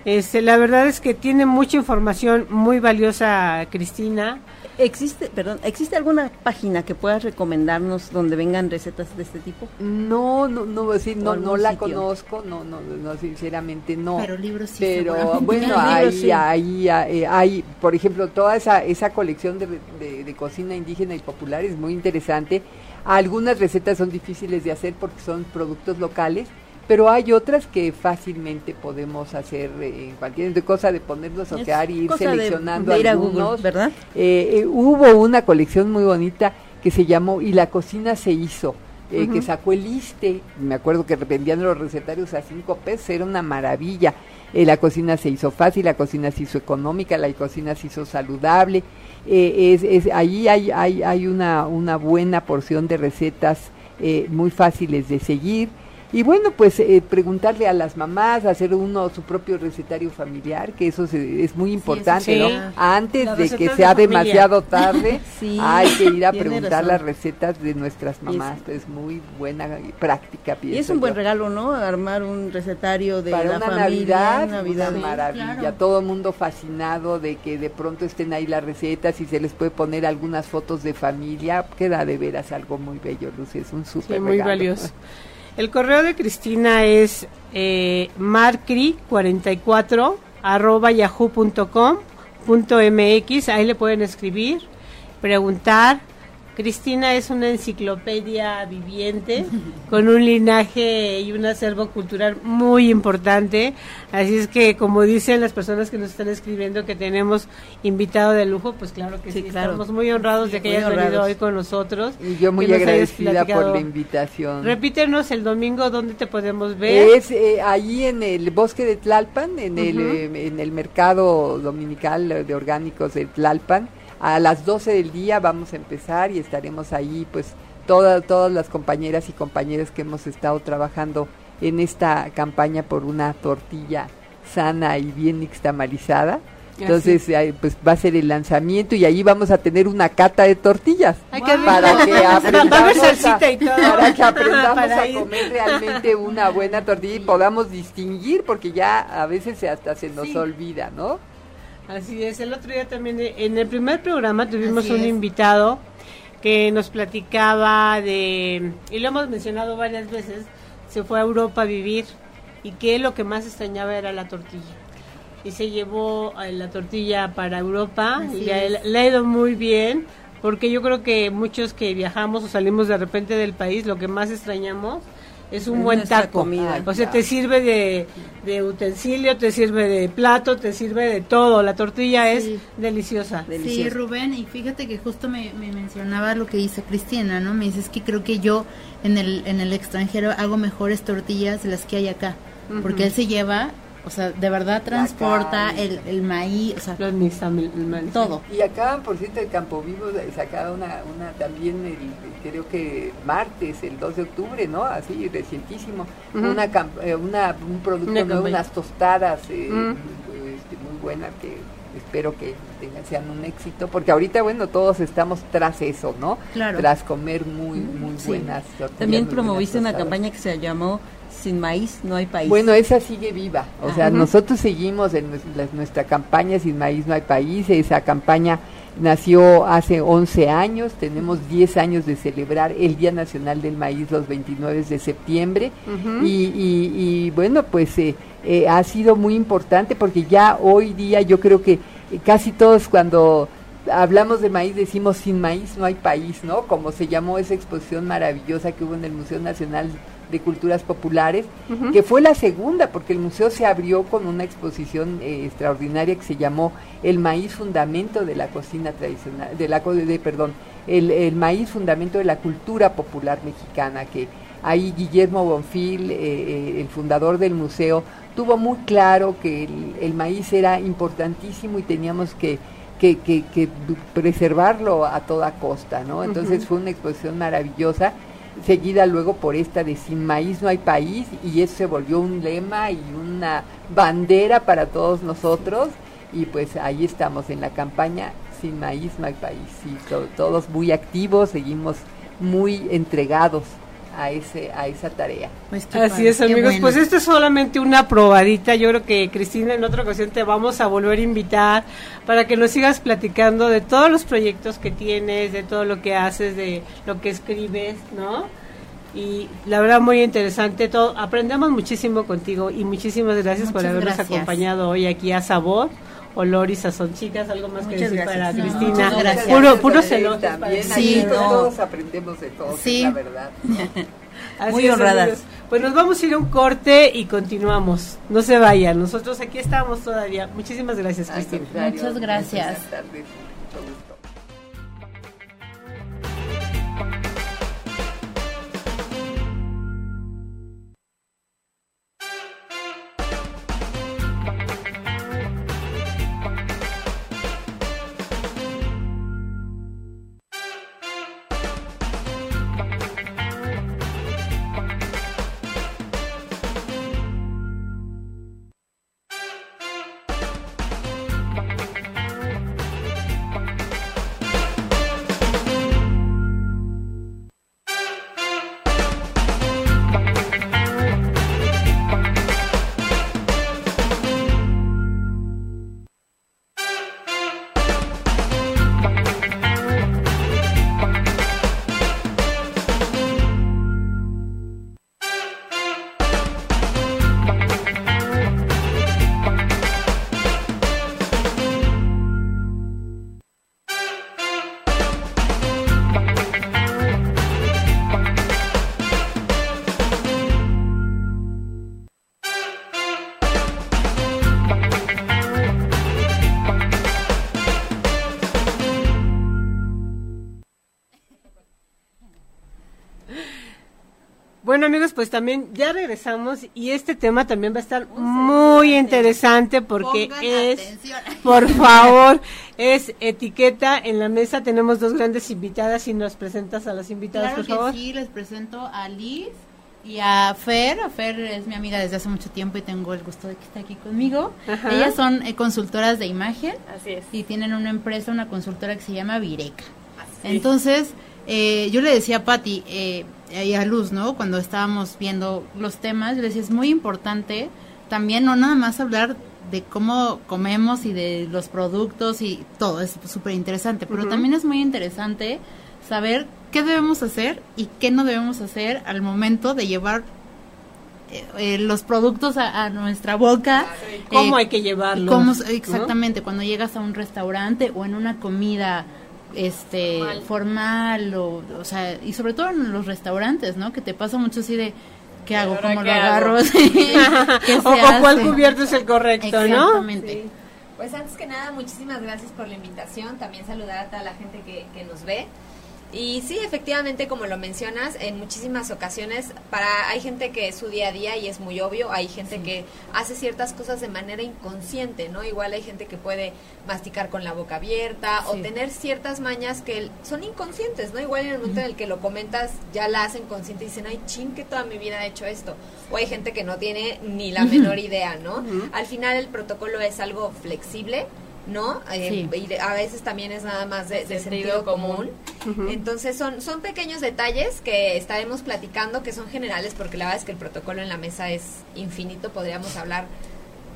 Este, la verdad es que tiene mucha información muy valiosa Cristina. ¿Existe, perdón, ¿existe alguna página que puedas recomendarnos donde vengan recetas de este tipo? No, no, no, sí, no, no la sitio. conozco, no, no, no, sinceramente no. Pero libros sí, Pero bueno, [LAUGHS] ahí, sí. ahí, ahí, hay, por ejemplo, toda esa, esa colección de, de- de cocina indígena y popular es muy interesante. Algunas recetas son difíciles de hacer porque son productos locales, pero hay otras que fácilmente podemos hacer eh, en cualquier cosa de ponernos a ojear y ir de- seleccionando de ir a algunos. Google, ¿verdad? Eh, eh, hubo una colección muy bonita que se llamó Y la cocina se hizo, eh, que sacó el ISTE. Me acuerdo que vendían los recetarios a cinco pesos, era una maravilla. La cocina se hizo fácil, la cocina se hizo económica, la cocina se hizo saludable. Es, es, ahí hay, hay, hay una, una buena porción de recetas eh, muy fáciles de seguir. Y bueno, pues eh, preguntarle a las mamás, hacer uno su propio recetario familiar, que eso se- es muy importante, sí. ¿no? Sí. Antes de que sea de demasiado tarde, [LAUGHS] Sí, hay que ir a preguntar razón. las recetas de nuestras mamás. Y Es, muy buena práctica, Y es pienso un buen yo. regalo, ¿no? Armar un recetario de Para la una familia. Navidad, Navidad. una Sí, maravilla. claro. Todo el mundo fascinado de que de pronto estén ahí las recetas y se les puede poner algunas fotos de familia. Queda de veras algo muy bello, Lucy. Es un súper Sí, muy regalo. valioso. [LAUGHS] El correo de Cristina es eh, marcri44 arroba yahoo.com punto mx. Ahí le pueden escribir, preguntar. Cristina es una enciclopedia viviente con un linaje y un acervo cultural muy importante. Así es que, como dicen las personas que nos están escribiendo que tenemos invitado de lujo, pues claro que sí, Sí, claro. estamos muy honrados de que Muy hayas venido hoy con nosotros. Y yo muy agradecida por la invitación. Repítenos el domingo dónde te podemos ver. Es eh, ahí en el bosque de Tlalpan, en, el, eh, en el mercado dominical de orgánicos de Tlalpan. A las 12 del día vamos a empezar y estaremos ahí, pues todas todas las compañeras y compañeros que hemos estado trabajando en esta campaña por una tortilla sana y bien nixtamalizada. Entonces, eh, pues va a ser el lanzamiento y ahí vamos a tener una cata de tortillas para que [LAUGHS] a aprendamos y todo. para que aprendamos Para a comer realmente una buena tortilla y podamos distinguir porque ya a veces se- hasta se nos Sí. olvida, ¿no? Así es, el otro día también, eh, en el primer programa tuvimos Así un es. invitado que nos platicaba de, y lo hemos mencionado varias veces, se fue a Europa a vivir y que lo que más extrañaba era la tortilla. Y se llevó eh, la tortilla para Europa Así y le ha ido muy bien, porque yo creo que muchos que viajamos o salimos de repente del país, lo que más extrañamos es un Es buen taco. comida. O sea, te sirve de, de utensilio, te sirve de plato, te sirve de todo. La tortilla es Sí. deliciosa. Sí. Rubén, y fíjate que justo me, me mencionaba lo que dice Cristina, ¿no? Me dices que creo que yo en el, en el extranjero hago mejores tortillas de las que hay acá, porque él se lleva, o sea, de verdad transporta el, el maíz, o sea, Los todo. Y acá, por cierto, el Campo Vivo sacaba una, una también, el, creo que martes, el 2 de octubre, ¿no? Así, recientísimo, Ujú. una, cam- eh, una, un producto Una nuevo, unas tostadas eh, este, muy buenas que espero que tengan, sean un éxito, porque ahorita, bueno, todos estamos tras eso, ¿no? Claro. Tras comer muy, muy Sí. buenas. También muy promoviste buenas una campaña que se llamó Sin maíz no hay país. Bueno, esa sigue viva. O sea, Ajá. nosotros seguimos en nuestra campaña Sin Maíz No Hay País. Esa campaña nació hace 11 años. Tenemos 10 años de celebrar el Día Nacional del Maíz los 29 de septiembre. Y, y- y, bueno, pues eh, eh, ha sido muy importante porque ya hoy día yo creo que casi todos cuando hablamos de maíz decimos sin maíz no hay país, ¿no? Como se llamó esa exposición maravillosa que hubo en el Museo Nacional de Culturas Populares, que fue la segunda, porque el museo se abrió con una exposición eh, extraordinaria que se llamó El maíz fundamento de la cocina tradicional, de la de, perdón, el, el maíz fundamento de la cultura popular mexicana, que ahí Guillermo Bonfil, eh, eh, el fundador del museo, tuvo muy claro que el, el maíz era importantísimo y teníamos que, que, que- que preservarlo a toda costa, ¿no? Entonces fue una exposición maravillosa seguida luego por esta de sin maíz no hay país y eso se volvió un lema y una bandera para todos nosotros. Y pues ahí estamos en la campaña sin maíz no hay país y to- todos muy activos seguimos muy entregados a ese a esa tarea Pues Así padre, es, amigos. bueno. Pues esto es solamente una probadita. Yo creo que Cristina, en otra ocasión te vamos a volver a invitar para que nos sigas platicando de todos los proyectos que tienes, de todo lo que haces, de lo que escribes, ¿no? Y la verdad, muy interesante todo. Aprendemos muchísimo contigo y muchísimas gracias por habernos gracias. acompañado hoy aquí a Sabor. Olor y sazón, chicas, algo más que Muchas decir gracias. para No, Cristina. muchas gracias. Puro, puro también Sí, aquí Cristina. no. todos aprendemos de todos Sí. la verdad [LAUGHS] Así Muy honradas. Pues nos vamos a ir a un corte y continuamos. No se vayan, nosotros aquí estamos todavía. Muchísimas gracias, Cristina. Muchas gracias. buenas tardes, Bueno amigos, pues también ya regresamos y este tema también va a estar muy interesante porque Pongan es, atención. [LAUGHS] por favor, es etiqueta en la mesa. Tenemos dos grandes invitadas y nos presentas a las invitadas, Claro por que favor. sí, les presento a Liz y a Fer. A Fer es mi amiga desde hace mucho tiempo y tengo el gusto de que esté aquí conmigo. Ajá. Ellas son eh, consultoras de imagen Así es. y tienen una empresa, una consultora que se llama Vireca. Entonces, eh, yo le decía a Patti eh, y a Luz, ¿no? Cuando estábamos viendo los temas, yo le decía, es muy importante también no nada más hablar de cómo comemos y de los productos y todo, es súper interesante, pero también es muy interesante saber qué debemos hacer y qué no debemos hacer al momento de llevar eh, eh, los productos a, a nuestra boca. ¿Cómo Eh, hay que llevarlo? y cómo- ¿no? exactamente, cuando llegas a un restaurante o en una comida este Formal. formal, o, o sea, y sobre todo en los restaurantes, ¿no? Que te pasa mucho así de ¿qué hago? ¿Cómo qué lo hago? agarro? [LAUGHS] [LAUGHS] Sí. ¿Qué o, o cuál cubierto es el correcto, ¿no? Pues antes que nada, muchísimas gracias por la invitación. También saludar a toda la gente que, que nos ve. Y sí, efectivamente, como lo mencionas, en muchísimas ocasiones para hay gente que es su día a día y es muy obvio, hay gente que hace ciertas cosas de manera inconsciente, ¿no? Igual hay gente que puede masticar con la boca abierta o tener ciertas mañas que son inconscientes, ¿no? Igual en el momento en el que lo comentas ya la hacen consciente y dicen, ay, ching, que toda mi vida he hecho esto. O hay gente que no tiene ni la menor idea, ¿no? Al final el protocolo es algo flexible, ¿no? Eh, Sí. y de- a veces también es nada más de, de Sentido sentido común. Entonces son, son pequeños detalles que estaremos platicando que son generales porque la verdad es que el protocolo en la mesa es infinito, podríamos hablar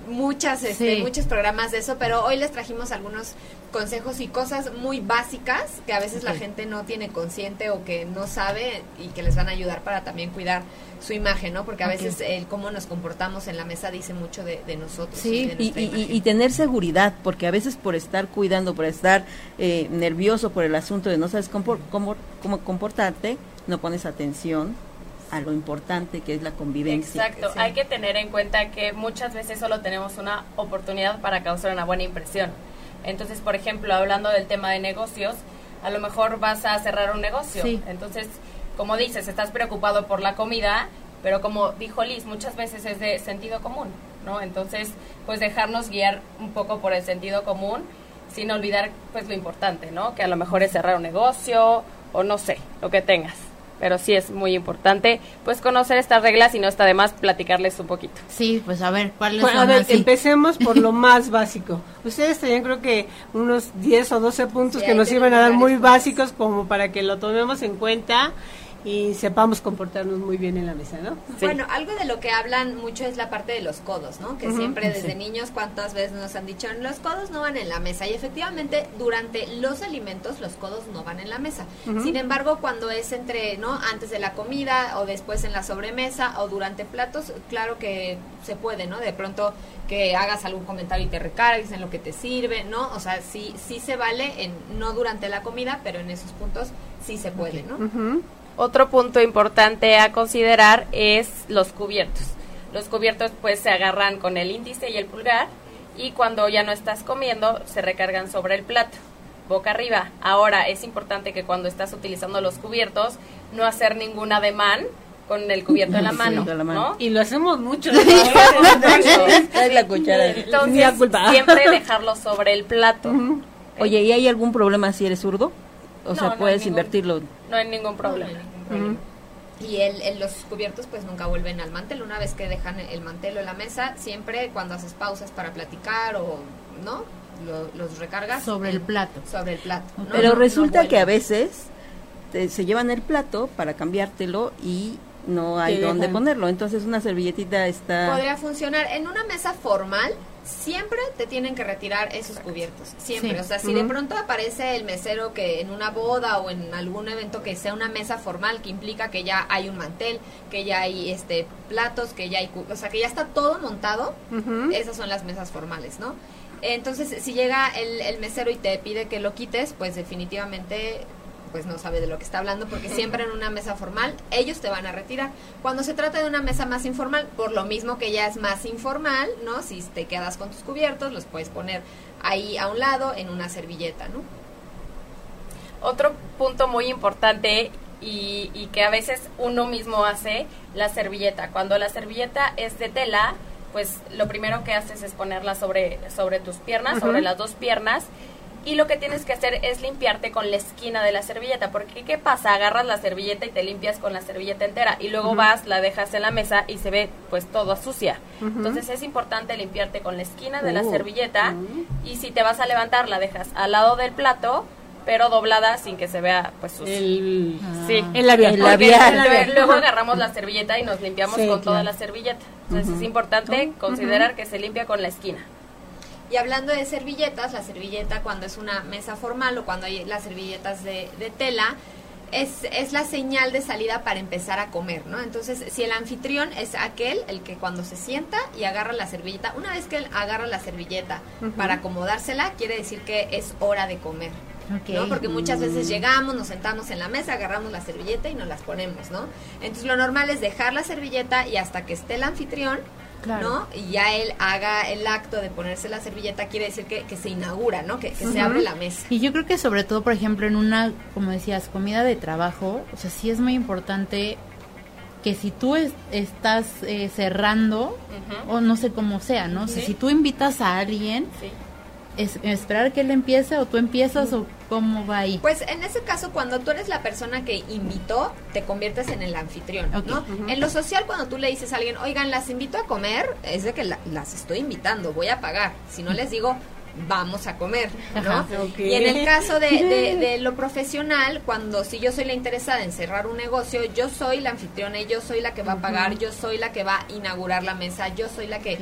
muchas este, Sí. muchos programas de eso, pero hoy les trajimos algunos consejos y cosas muy básicas que a veces la gente no tiene consciente o que no sabe y que les van a ayudar para también cuidar su imagen, ¿no? Porque a veces el cómo nos comportamos en la mesa dice mucho de, de nosotros. Sí, Y, y- y- imagen. y tener seguridad, porque a veces por estar cuidando, por estar eh, nervioso por el asunto de no sabes cómo, cómo, cómo comportarte, no pones atención a lo importante que es la convivencia. Exacto, Sí. hay que tener en cuenta que muchas veces solo tenemos una oportunidad para causar una buena impresión. Entonces, por ejemplo, hablando del tema de negocios, a lo mejor vas a cerrar un negocio. Sí. Entonces, como dices, estás preocupado por la comida, pero como dijo Liz, muchas veces es de sentido común, ¿no? Entonces, pues dejarnos guiar un poco por el sentido común, sin olvidar pues lo importante, ¿no? Que a lo mejor es cerrar un negocio o no sé, lo que tengas. Pero sí es muy importante pues conocer estas reglas y no está de más platicarles un poquito. Sí, pues a ver, ¿cuáles Bueno, a ver, así? empecemos por lo [LAUGHS] más básico. Ustedes tenían creo que unos 10 o 12 puntos Sí, que nos iban a dar muy puntos. básicos como para que lo tomemos en cuenta y sepamos comportarnos muy bien en la mesa, ¿no? Sí. Bueno, algo de lo que hablan mucho es la parte de los codos, ¿no? Que siempre desde Sí. niños cuántas veces nos han dicho, los codos no van en la mesa. Y efectivamente, durante los alimentos, los codos no van en la mesa. Sin embargo, cuando es entre, ¿no? Antes de la comida o después en la sobremesa o durante platos, claro que se puede, ¿no? De pronto que hagas algún comentario y te recargues en lo que te sirve, ¿no? O sea, sí, sí se vale, en, no durante la comida, pero en esos puntos sí se puede, ¿no? Ujú. Otro punto importante a considerar es los cubiertos. Los cubiertos pues se agarran con el índice y el pulgar y cuando ya no estás comiendo se recargan sobre el plato, boca arriba. Ahora es importante que cuando estás utilizando los cubiertos no hacer ningún ademán con el cubierto en la [LAUGHS] Sí, mano, con la mano. ¿no? Y lo hacemos mucho. [LAUGHS] Es la cuchara. Entonces culpa. siempre dejarlo sobre el plato. Oye, ¿y hay algún problema si eres zurdo? O No, sea, puedes ningún- invertirlo. No hay ningún problema. Y el, el- los cubiertos pues nunca vuelven al mantel. Una vez que dejan el mantel o la mesa, siempre cuando haces pausas para platicar o no, Lo- los recargas Sobre el plato. Sobre el plato. ¿no? Pero No- no resulta que a veces te- se llevan el plato para cambiártelo y no hay dónde ponerlo. Entonces una servilletita está... Podría funcionar. En una mesa formal, siempre te tienen que retirar esos cubiertos. Siempre. Sí. O sea, si de pronto aparece el mesero que en una boda o en algún evento que sea una mesa formal, que implica que ya hay un mantel, que ya hay este platos, que ya hay. O sea, que ya está todo montado, esas son las mesas formales, ¿no? Entonces, si llega el, el mesero y te pide que lo quites, pues definitivamente pues no sabe de lo que está hablando porque siempre en una mesa formal ellos te van a retirar. Cuando se trata de una mesa más informal, por lo mismo que ya es más informal, ¿no? Si te quedas con tus cubiertos, los puedes poner ahí a un lado en una servilleta, ¿no? Otro punto muy importante y, y que a veces uno mismo hace la servilleta. Cuando la servilleta es de tela, pues lo primero que haces es ponerla sobre, sobre tus piernas, sobre las dos piernas, y lo que tienes que hacer es limpiarte con la esquina de la servilleta, porque ¿qué pasa? Agarras la servilleta y te limpias con la servilleta entera y luego vas, la dejas en la mesa y se ve pues todo sucia. Entonces es importante limpiarte con la esquina de la Oh. servilleta y si te vas a levantar la dejas al lado del plato, pero doblada sin que se vea pues sucio. El, Sí, el labial. El labial. luego- Luego agarramos la servilleta y nos limpiamos Sí, con toda la servilleta. Entonces es importante considerar que se limpia con la esquina. Y hablando de servilletas, la servilleta cuando es una mesa formal o cuando hay las servilletas de, de tela, es, es la señal de salida para empezar a comer, ¿no? Entonces, si el anfitrión es aquel, el que cuando se sienta y agarra la servilleta, una vez que él agarra la servilleta para acomodársela, quiere decir que es hora de comer. ¿no? Porque muchas veces llegamos, nos sentamos en la mesa, agarramos la servilleta y nos las ponemos, ¿no? Entonces lo normal es dejar la servilleta y hasta que esté el anfitrión, Claro. ¿no? Y ya él haga el acto de ponerse la servilleta, quiere decir que, que se inaugura, ¿no? Que, que se abre la mesa. Y yo creo que sobre todo, por ejemplo, en una, como decías, comida de trabajo, o sea, sí es muy importante que si tú es- estás eh, cerrando, o no sé cómo sea, ¿no? O sea, si tú invitas a alguien, Sí. es, esperar que él empiece o tú empiezas o cómo va ahí. Pues en ese caso, cuando tú eres la persona que invitó, te conviertes en el anfitrión. ¿no? En lo social, cuando tú le dices a alguien, oigan, las invito a comer, es de que la- las estoy invitando, voy a pagar. Si no les digo, vamos a comer, ¿no? Ajá. Y en el caso de, de- [LAUGHS] de lo profesional, cuando si yo soy la interesada en cerrar un negocio, yo soy la anfitriona y yo soy la que va a pagar, yo soy la que va a inaugurar la mesa, yo soy la que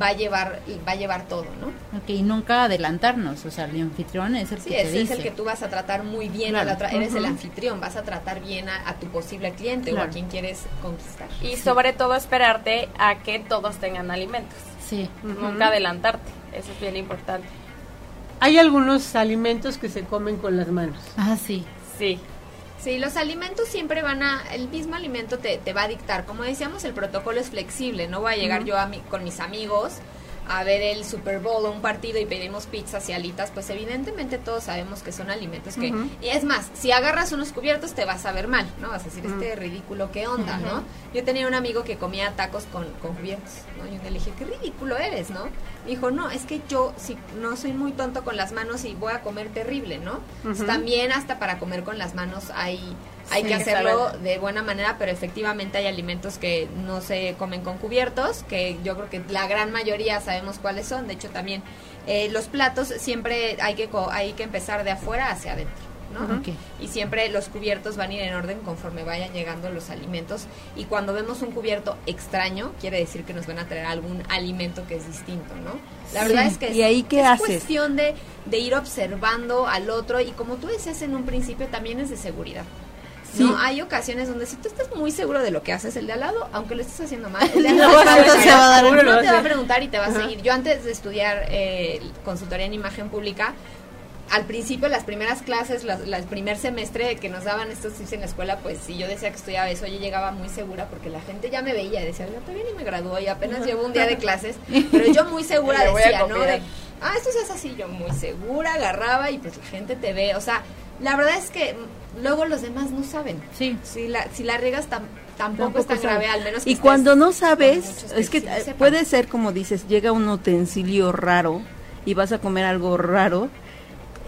va a llevar va a llevar todo, ¿no? Ok, y nunca adelantarnos, o sea, el anfitrión es el Sí, que te dice. es el que tú vas a tratar muy bien, a Claro. la otra- eres el anfitrión, vas a tratar bien a, a tu posible cliente o a quien quieres conquistar. Y sobre todo esperarte a que todos tengan alimentos. Sí. Nunca adelantarte. Eso es bien importante. Hay algunos alimentos que se comen con las manos. Ah, sí. Sí. Sí, los alimentos siempre van a, el mismo alimento te, te va a dictar. Como decíamos, el protocolo es flexible. No voy a llegar yo a mi- con mis amigos a ver el Super Bowl o un partido y pedimos pizzas y alitas, pues evidentemente todos sabemos que son alimentos que... Y es más, si agarras unos cubiertos te vas a ver mal, ¿no? Vas a decir, este ridículo, ¿qué onda, no? Yo tenía un amigo que comía tacos con, con cubiertos, ¿no? Yo le dije, qué ridículo eres, ¿no? Me dijo, no, es que yo si no soy muy tonto con las manos y voy a comer terrible, ¿no? Pues También hasta para comer con las manos hay... Hay que hacerlo de buena manera, pero efectivamente hay alimentos que no se comen con cubiertos, que yo creo que la gran mayoría sabemos cuáles son. De hecho, también eh, los platos siempre hay que co- hay que empezar de afuera hacia adentro, ¿no? Y siempre los cubiertos van a ir en orden conforme vayan llegando los alimentos. Y cuando vemos un cubierto extraño, quiere decir que nos van a traer algún alimento que es distinto, ¿no? La Sí. verdad es que ¿Y es, ahí qué es haces? cuestión de, de ir observando al otro y como tú decías en un principio, también es de seguridad. Sí. No, hay ocasiones donde si tú estás muy seguro de lo que haces el de al lado, aunque lo estés haciendo mal, el de al [LAUGHS] No lado te va a dar- no seguro lo te va a hace. preguntar y te va a seguir. Yo antes de estudiar eh, consultoría en imagen pública, al principio, las primeras clases, las- primer semestre que nos daban estos tips en la escuela, pues si yo decía que estudiaba eso, yo llegaba muy segura porque la gente ya me veía y decía, yo todavía ni me graduó y apenas llevo un día de clases, [LAUGHS] pero yo muy segura decía, ¿no? De, ah, esto se hace así, yo muy segura, agarraba y pues la gente te ve, o sea, la verdad es que luego los demás no saben. Sí. Si la, si la riegas tam- tampoco, Tampoco es tan sabe. grave, al menos que Y estés cuando no sabes, es que sí eh, puede ser como dices, llega un utensilio raro y vas a comer algo raro.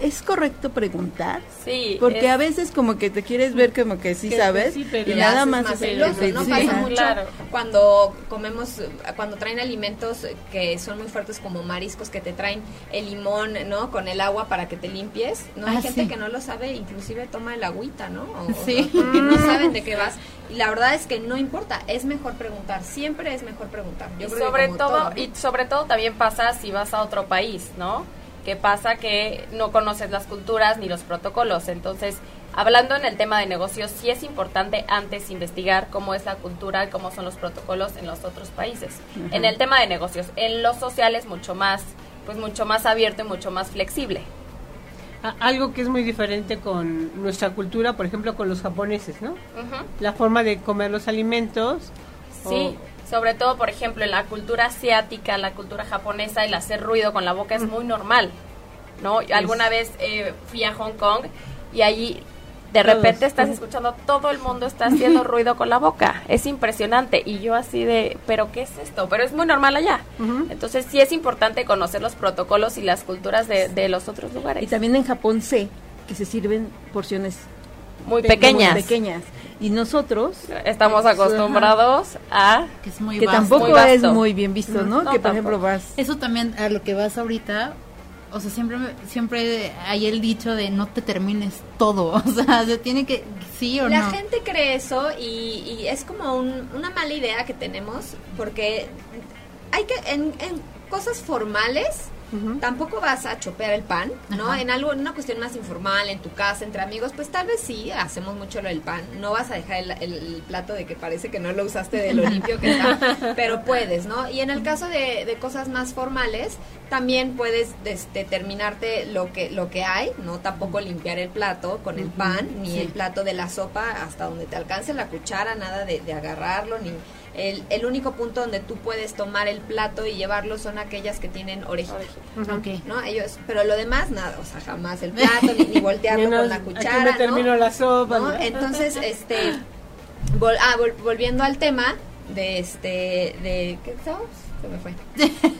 ¿Es correcto preguntar? Sí. Porque es- a veces como que te quieres ver como que sí Que sabes sí, pero y nada más más es el- celoso, ¿no? sí, Pasa mucho Claro. cuando comemos, cuando traen alimentos que son muy fuertes como mariscos que te traen el limón, ¿no? Con el agua para que te limpies, ¿no? Hay Ah, gente sí. que no lo sabe, inclusive toma el agüita, ¿no? O- Sí. porque [LAUGHS] no saben de qué vas. Y la verdad es que no importa, es mejor preguntar, siempre es mejor preguntar. Yo y creo que sobre todo, ¿no? y sobre todo también pasa si vas a otro país, ¿no? Que pasa que no conoces las culturas ni los protocolos. Entonces, hablando en el tema de negocios, sí es importante antes investigar cómo es la cultura, cómo son los protocolos en los otros países. En el tema de negocios, en los sociales mucho más, pues mucho más abierto y mucho más flexible. Algo que es muy diferente con nuestra cultura, por ejemplo, con los japoneses, ¿no? La forma de comer los alimentos. Sí, sobre todo, por ejemplo, en la cultura asiática, la cultura japonesa, el hacer ruido con la boca es muy normal, ¿no? Yo alguna vez eh, fui a Hong Kong y allí de Todos. repente estás escuchando, todo el mundo está haciendo ruido con la boca. Es impresionante. Y yo así de, ¿pero qué es esto? Pero es muy normal allá. Entonces sí es importante conocer los protocolos y las culturas de, de los otros lugares. Y también en Japón sé que se sirven porciones muy pe- pequeñas. muy pequeñas. Y nosotros, Estamos acostumbrados a... Que es muy que vasto. tampoco muy vasto. es muy bien visto, ¿no? No, que por ejemplo vas... Eso también a lo que vas ahorita, o sea, siempre me- siempre hay el dicho de no te termines todo, [LAUGHS] o sea, se tiene que sí o La no. gente cree eso y, y es como un- una mala idea que tenemos porque hay que en, en cosas formales tampoco vas a chopear el pan, ¿no? Ajá. En algo, en una cuestión más informal, en tu casa, entre amigos, pues tal vez sí, hacemos mucho lo del pan. No vas a dejar el, el plato de que parece que no lo usaste de lo [LAUGHS] limpio que está, [LAUGHS] pero puedes, ¿no? Y en el caso de, de cosas más formales, también puedes este, terminarte lo que lo que hay, no tampoco limpiar el plato con el pan ni el plato de la sopa hasta donde te alcance la cuchara, nada de, de agarrarlo ni el, el único punto donde tú puedes tomar el plato y llevarlo son aquellas que tienen orejita, Ok. ¿no? Ellos, pero lo demás nada, o sea, jamás el plato ni, ni voltearlo [LAUGHS] Menos, con la aquí cuchara, me ¿no? termino la sopa. Entonces, [LAUGHS] este, vol- ah, vol- volviendo al tema de este, de, ¿qué estábamos? Se me fue.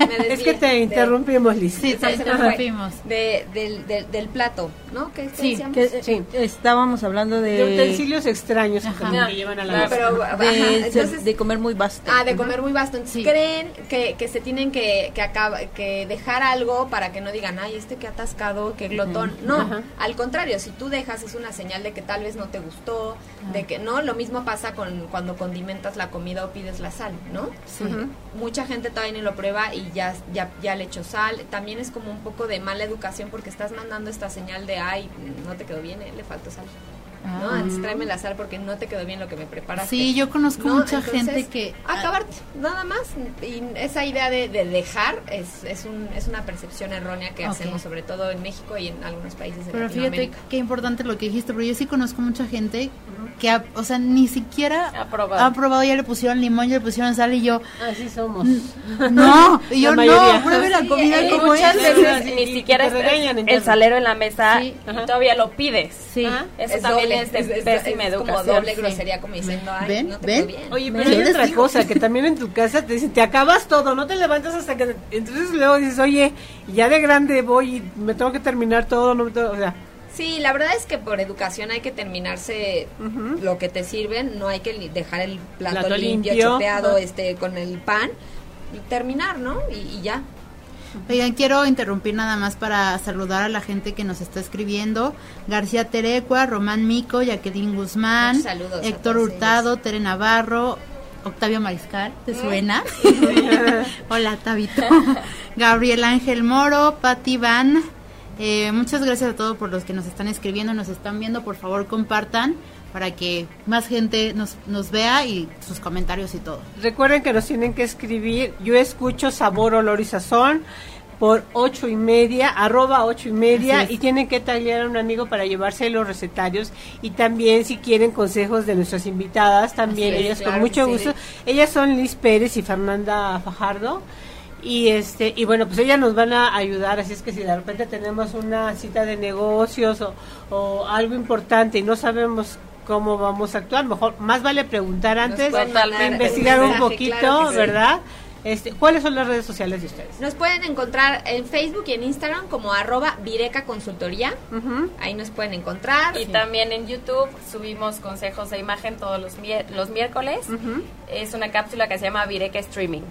Me [LAUGHS] Es que te interrumpimos, Liz. Sí, te interrumpimos. De, del, del, del plato, ¿no? ¿Qué, qué Sí, que, Sí. estábamos hablando de... De utensilios extraños que Ajá. te llevan a la mesa. Pero, ajá, de, entonces, de comer muy vasto. Ah, de comer muy vasto. Entonces Sí. creen que, que se tienen que, que, acaba- que dejar algo para que no digan, ay, este que atascado, que glotón. No, Ajá. al contrario, si tú dejas es una señal de que tal vez no te gustó, Ah. de que no. Lo mismo pasa con cuando condimentas la comida o pides la sal, ¿no? Sí. Mucha gente todavía ni lo prueba y ya, ya, ya le echó sal. También es como un poco de mala educación porque estás mandando esta señal de, ay, no te quedó bien, eh, le faltó sal. ¿no? Ah. Antes tráeme la sal porque no te quedó bien lo que me preparaste. Sí, yo conozco ¿no? mucha Entonces, gente que acabarte nada más y esa idea de, de dejar es, es, un, es una percepción errónea que hacemos sobre todo en México y en algunos países de Pero fíjate Latinoamérica qué importante lo que dijiste, pero yo sí conozco mucha gente que, o sea, ni siquiera Ha probado. ha probado, ya le pusieron limón, ya le pusieron sal y yo, Así somos. [LAUGHS] no, y yo mayoría. no, pruebe la Sí, comida eh, como muchas es. veces ni siquiera regañan, el salero en la mesa Sí. y todavía lo pides. Sí. Eso Es también doble, es de es- es- pésima es como doble Sí. grosería como diciendo ay ¿Ven? no te ¿Ven? bien Oye, pero hay otra cosa, que también en tu casa te dicen, te acabas todo, no te levantas hasta que... Entonces luego dices, oye, ya de grande voy y me tengo que terminar todo, no me tengo- o sea... Sí, la verdad es que por educación hay que terminarse lo que te sirven, no hay que dejar el plato, Plato limpio, limpio, chopeado este con el pan y terminar, ¿no? Y, y ya. Oigan, quiero interrumpir nada más para saludar a la gente que nos está escribiendo. García Terecua, Román Mico, Jacqueline Guzmán, saludos Héctor Hurtado, Tere Navarro, Octavio Mariscal, ¿te suena? [LAUGHS] Hola, Tabito. [LAUGHS] Gabriel Ángel Moro, Patti Van. Eh, muchas gracias a todos por los que nos están escribiendo, nos están viendo. Por favor, compartan para que más gente nos, nos vea y sus comentarios y todo. Recuerden que nos tienen que escribir, yo escucho sabor, olor y sazón por ocho y media, arroba ocho y media, y tienen que taguear a un amigo para llevarse los recetarios y también si quieren consejos de nuestras invitadas, también Así es, ellas claro con mucho sí. gusto. Ellas son Liz Pérez y Fernanda Fajardo. Y este y bueno, pues ellas nos van a ayudar, así es que si de repente tenemos una cita de negocios o, o algo importante y no sabemos cómo vamos a actuar, mejor más vale preguntar antes, investigar un poquito, claro sí. Este, ¿cuáles son las redes sociales de ustedes? Nos pueden encontrar en Facebook y en Instagram como arroba Vireca Consultoría. Ahí nos pueden encontrar. Y también en YouTube subimos consejos de imagen todos los, miércoles. Es una cápsula que se llama Vireca Streaming.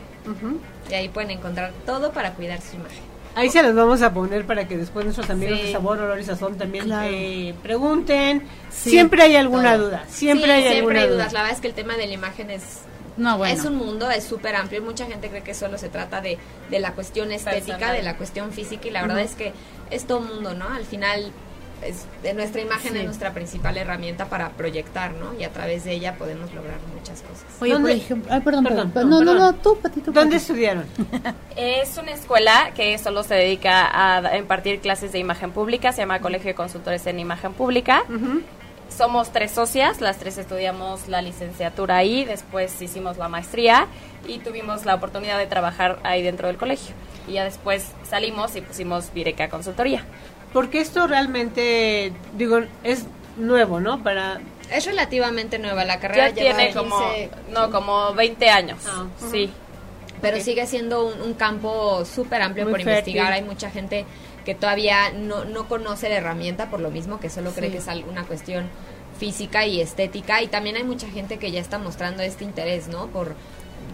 Y ahí pueden encontrar todo para cuidar su imagen. Ahí se los vamos a poner para que después nuestros amigos Sí. de Sabor, Olor y Sazón también Claro. eh, pregunten. Sí, siempre hay alguna todo. duda, siempre Sí, hay siempre alguna hay duda. dudas. La verdad es que el tema de la imagen es No, bueno. Es un mundo, es súper amplio. Mucha gente cree que solo se trata de, de la cuestión estética, Personal. de la cuestión física, y la verdad es que es todo mundo, ¿no? Al final, es, de nuestra imagen Sí. es nuestra principal herramienta para proyectar, ¿no? Y a través de ella podemos lograr muchas cosas. Oye, por ¿Dónde- ejemplo, ay, perdón, Perdón, perdón, no, no, no, no, tú, Patito. ¿Dónde Patito. estudiaron? [LAUGHS] Es una escuela que solo se dedica a impartir clases de imagen pública, se llama Colegio de Consultores en Imagen Pública. Ujú. Somos tres socias, las tres estudiamos la licenciatura ahí, después hicimos la maestría y tuvimos la oportunidad de trabajar ahí dentro del colegio. Y ya después salimos y pusimos Vireca Consultoría. Porque esto realmente, digo, es nuevo, ¿no? Para Es relativamente nueva la carrera. Ya lleva tiene como, 15, no, como 20 años. Ah, Sí. pero sigue siendo un, un campo súper amplio Muy por investigar. Hay mucha gente que todavía no, no conoce la herramienta por lo mismo, que solo cree Sí. que es alguna cuestión física y estética. Y también hay mucha gente que ya está mostrando este interés, ¿no? Por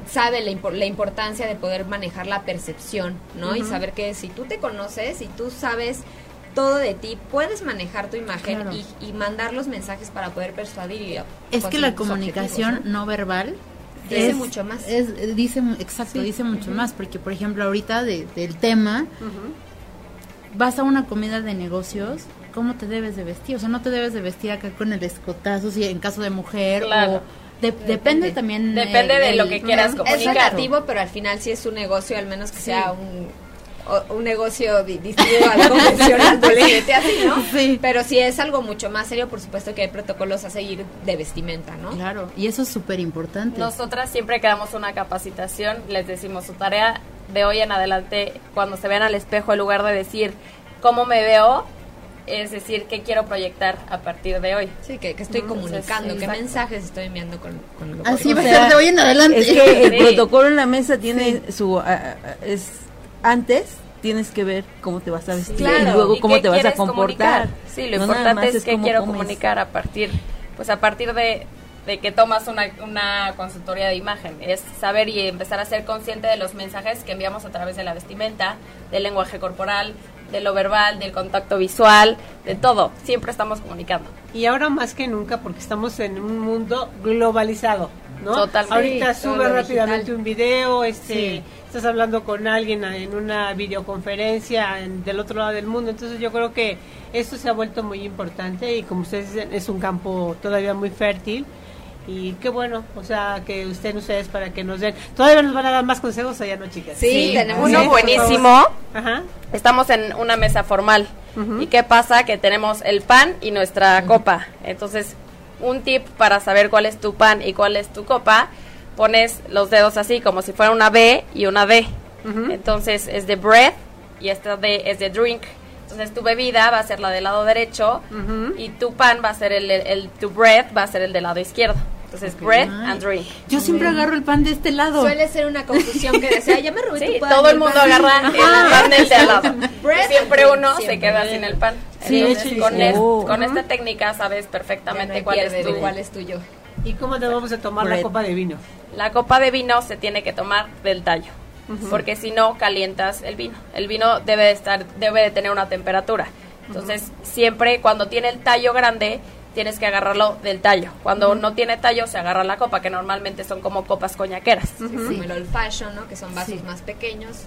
sabe la, impor- la importancia de poder manejar la percepción, ¿no? Y saber que si tú te conoces y tú sabes todo de ti, puedes manejar tu imagen Claro. y, y mandar los mensajes para poder persuadir y Es que conseguir la comunicación ¿no? no verbal Dice es- mucho más. es- dice, exacto, dice mucho más, porque por ejemplo ahorita de- del tema, vas a una comida de negocios, ¿cómo te debes de vestir? O sea, no te debes de vestir acá con el escotazo, si en caso de mujer, Claro. o de- depende también. Depende de lo que quieras comunicar. Es relativo, pero al final sí es un negocio, al menos que sea un, o- un negocio di- distinto al convencional, así, ¿no? [LAUGHS] Sí. Pero si es algo mucho más serio, por supuesto que hay protocolos a seguir de vestimenta, ¿no? Claro, y eso es súper importante. Nosotras siempre que damos una capacitación, les decimos su tarea de hoy en adelante, cuando se vean al espejo, en lugar de decir cómo me veo, es decir qué quiero proyectar a partir de hoy. Sí, que, que estoy comunicando, sí, qué exacto. mensajes estoy enviando con, con lo Así que- va a ser de hoy en adelante. Es que el Sí. protocolo en la mesa tiene su... ah, es Antes tienes que ver cómo te vas a vestir Claro. y luego ¿Y cómo te vas a comportar. comunicar? Sí, lo No importante es que cómo quiero comes. comunicar a partir, pues a partir de, de que tomas una, una consultoría de imagen, es saber y empezar a ser consciente de los mensajes que enviamos a través de la vestimenta, del lenguaje corporal, de lo verbal, del contacto visual, de todo. Siempre estamos comunicando. Y ahora más que nunca, porque estamos en un mundo globalizado, ¿no? Totalmente. Ahorita Sí, sube rápidamente digital. un video, este, Sí. estás hablando con alguien en una videoconferencia en- del otro lado del mundo, entonces yo creo que esto se ha vuelto muy importante y como ustedes dicen, es un campo todavía muy fértil. Y qué bueno, o sea, que estén ustedes para que nos den. Todavía nos van a dar más consejos allá, ¿no, chicas? Sí, tenemos Uno Sí, buenísimo. Ajá. Estamos en una mesa formal. ¿Y qué pasa? Que tenemos el pan y nuestra copa. Entonces, un tip para saber cuál es tu pan y cuál es tu copa, pones los dedos así, como si fuera una B y una D. Entonces, es de breath y esta D es de drink. Entonces, tu bebida va a ser la del lado derecho y tu pan va a ser el, el, el- tu breath va a ser el del lado izquierdo. Entonces, breath Ay. and drink. Yo siempre agarro el pan de este lado. Suele ser una confusión que desea, ya me robé Sí, tu pan, todo el mundo pan". agarra el pan del de al lado. Breath Siempre uno drink, se siempre. queda sin el pan. Sí, Entonces, sí, con, sí. es- Oh. con esta técnica sabes no perfectamente hay cuál es de tu cuál es tuyo. ¿Y cómo debemos de tomar la Bread. copa de vino? La copa de vino se tiene que tomar del tallo, porque si no calientas el vino. El vino debe de estar, debe de tener una temperatura. Entonces siempre cuando tiene el tallo grande tienes que agarrarlo del tallo. Cuando no tiene tallo se agarra la copa, que normalmente son como copas coñaqueras. Como el old fashion, ¿no? Que son vasos más pequeños.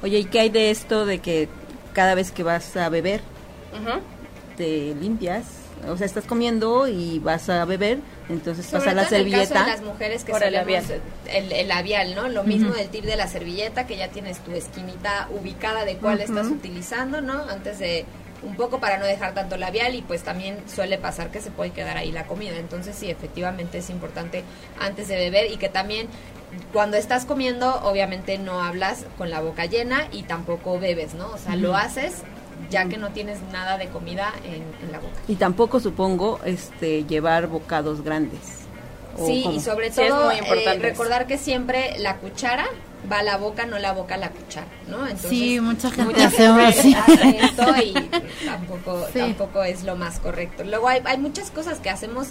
Oye, ¿y qué hay de esto de que cada vez que vas a beber te limpias? O sea, estás comiendo y vas a beber, entonces Sobre pasa la en el caso servilleta. de las mujeres que Por el labial. el, el labial, ¿no? Lo mismo del tip de la servilleta, que ya tienes tu esquinita ubicada de cuál estás utilizando, ¿no? Antes de un poco para no dejar tanto labial y pues también suele pasar que se puede quedar ahí la comida. Entonces sí, efectivamente es importante antes de beber y que también cuando estás comiendo obviamente no hablas con la boca llena y tampoco bebes, ¿no? O sea, lo haces ya que no tienes nada de comida en, en la boca. Y tampoco supongo este llevar bocados grandes. ¿O Sí, cómo? y sobre Sí, es todo eh, recordar que siempre la cuchara va a la boca, no la boca a la cuchara, ¿no? Entonces, Sí, mucha gente mucha hace así. hace esto y tampoco, [LAUGHS] Sí. tampoco es lo más correcto. Luego hay, hay muchas cosas que hacemos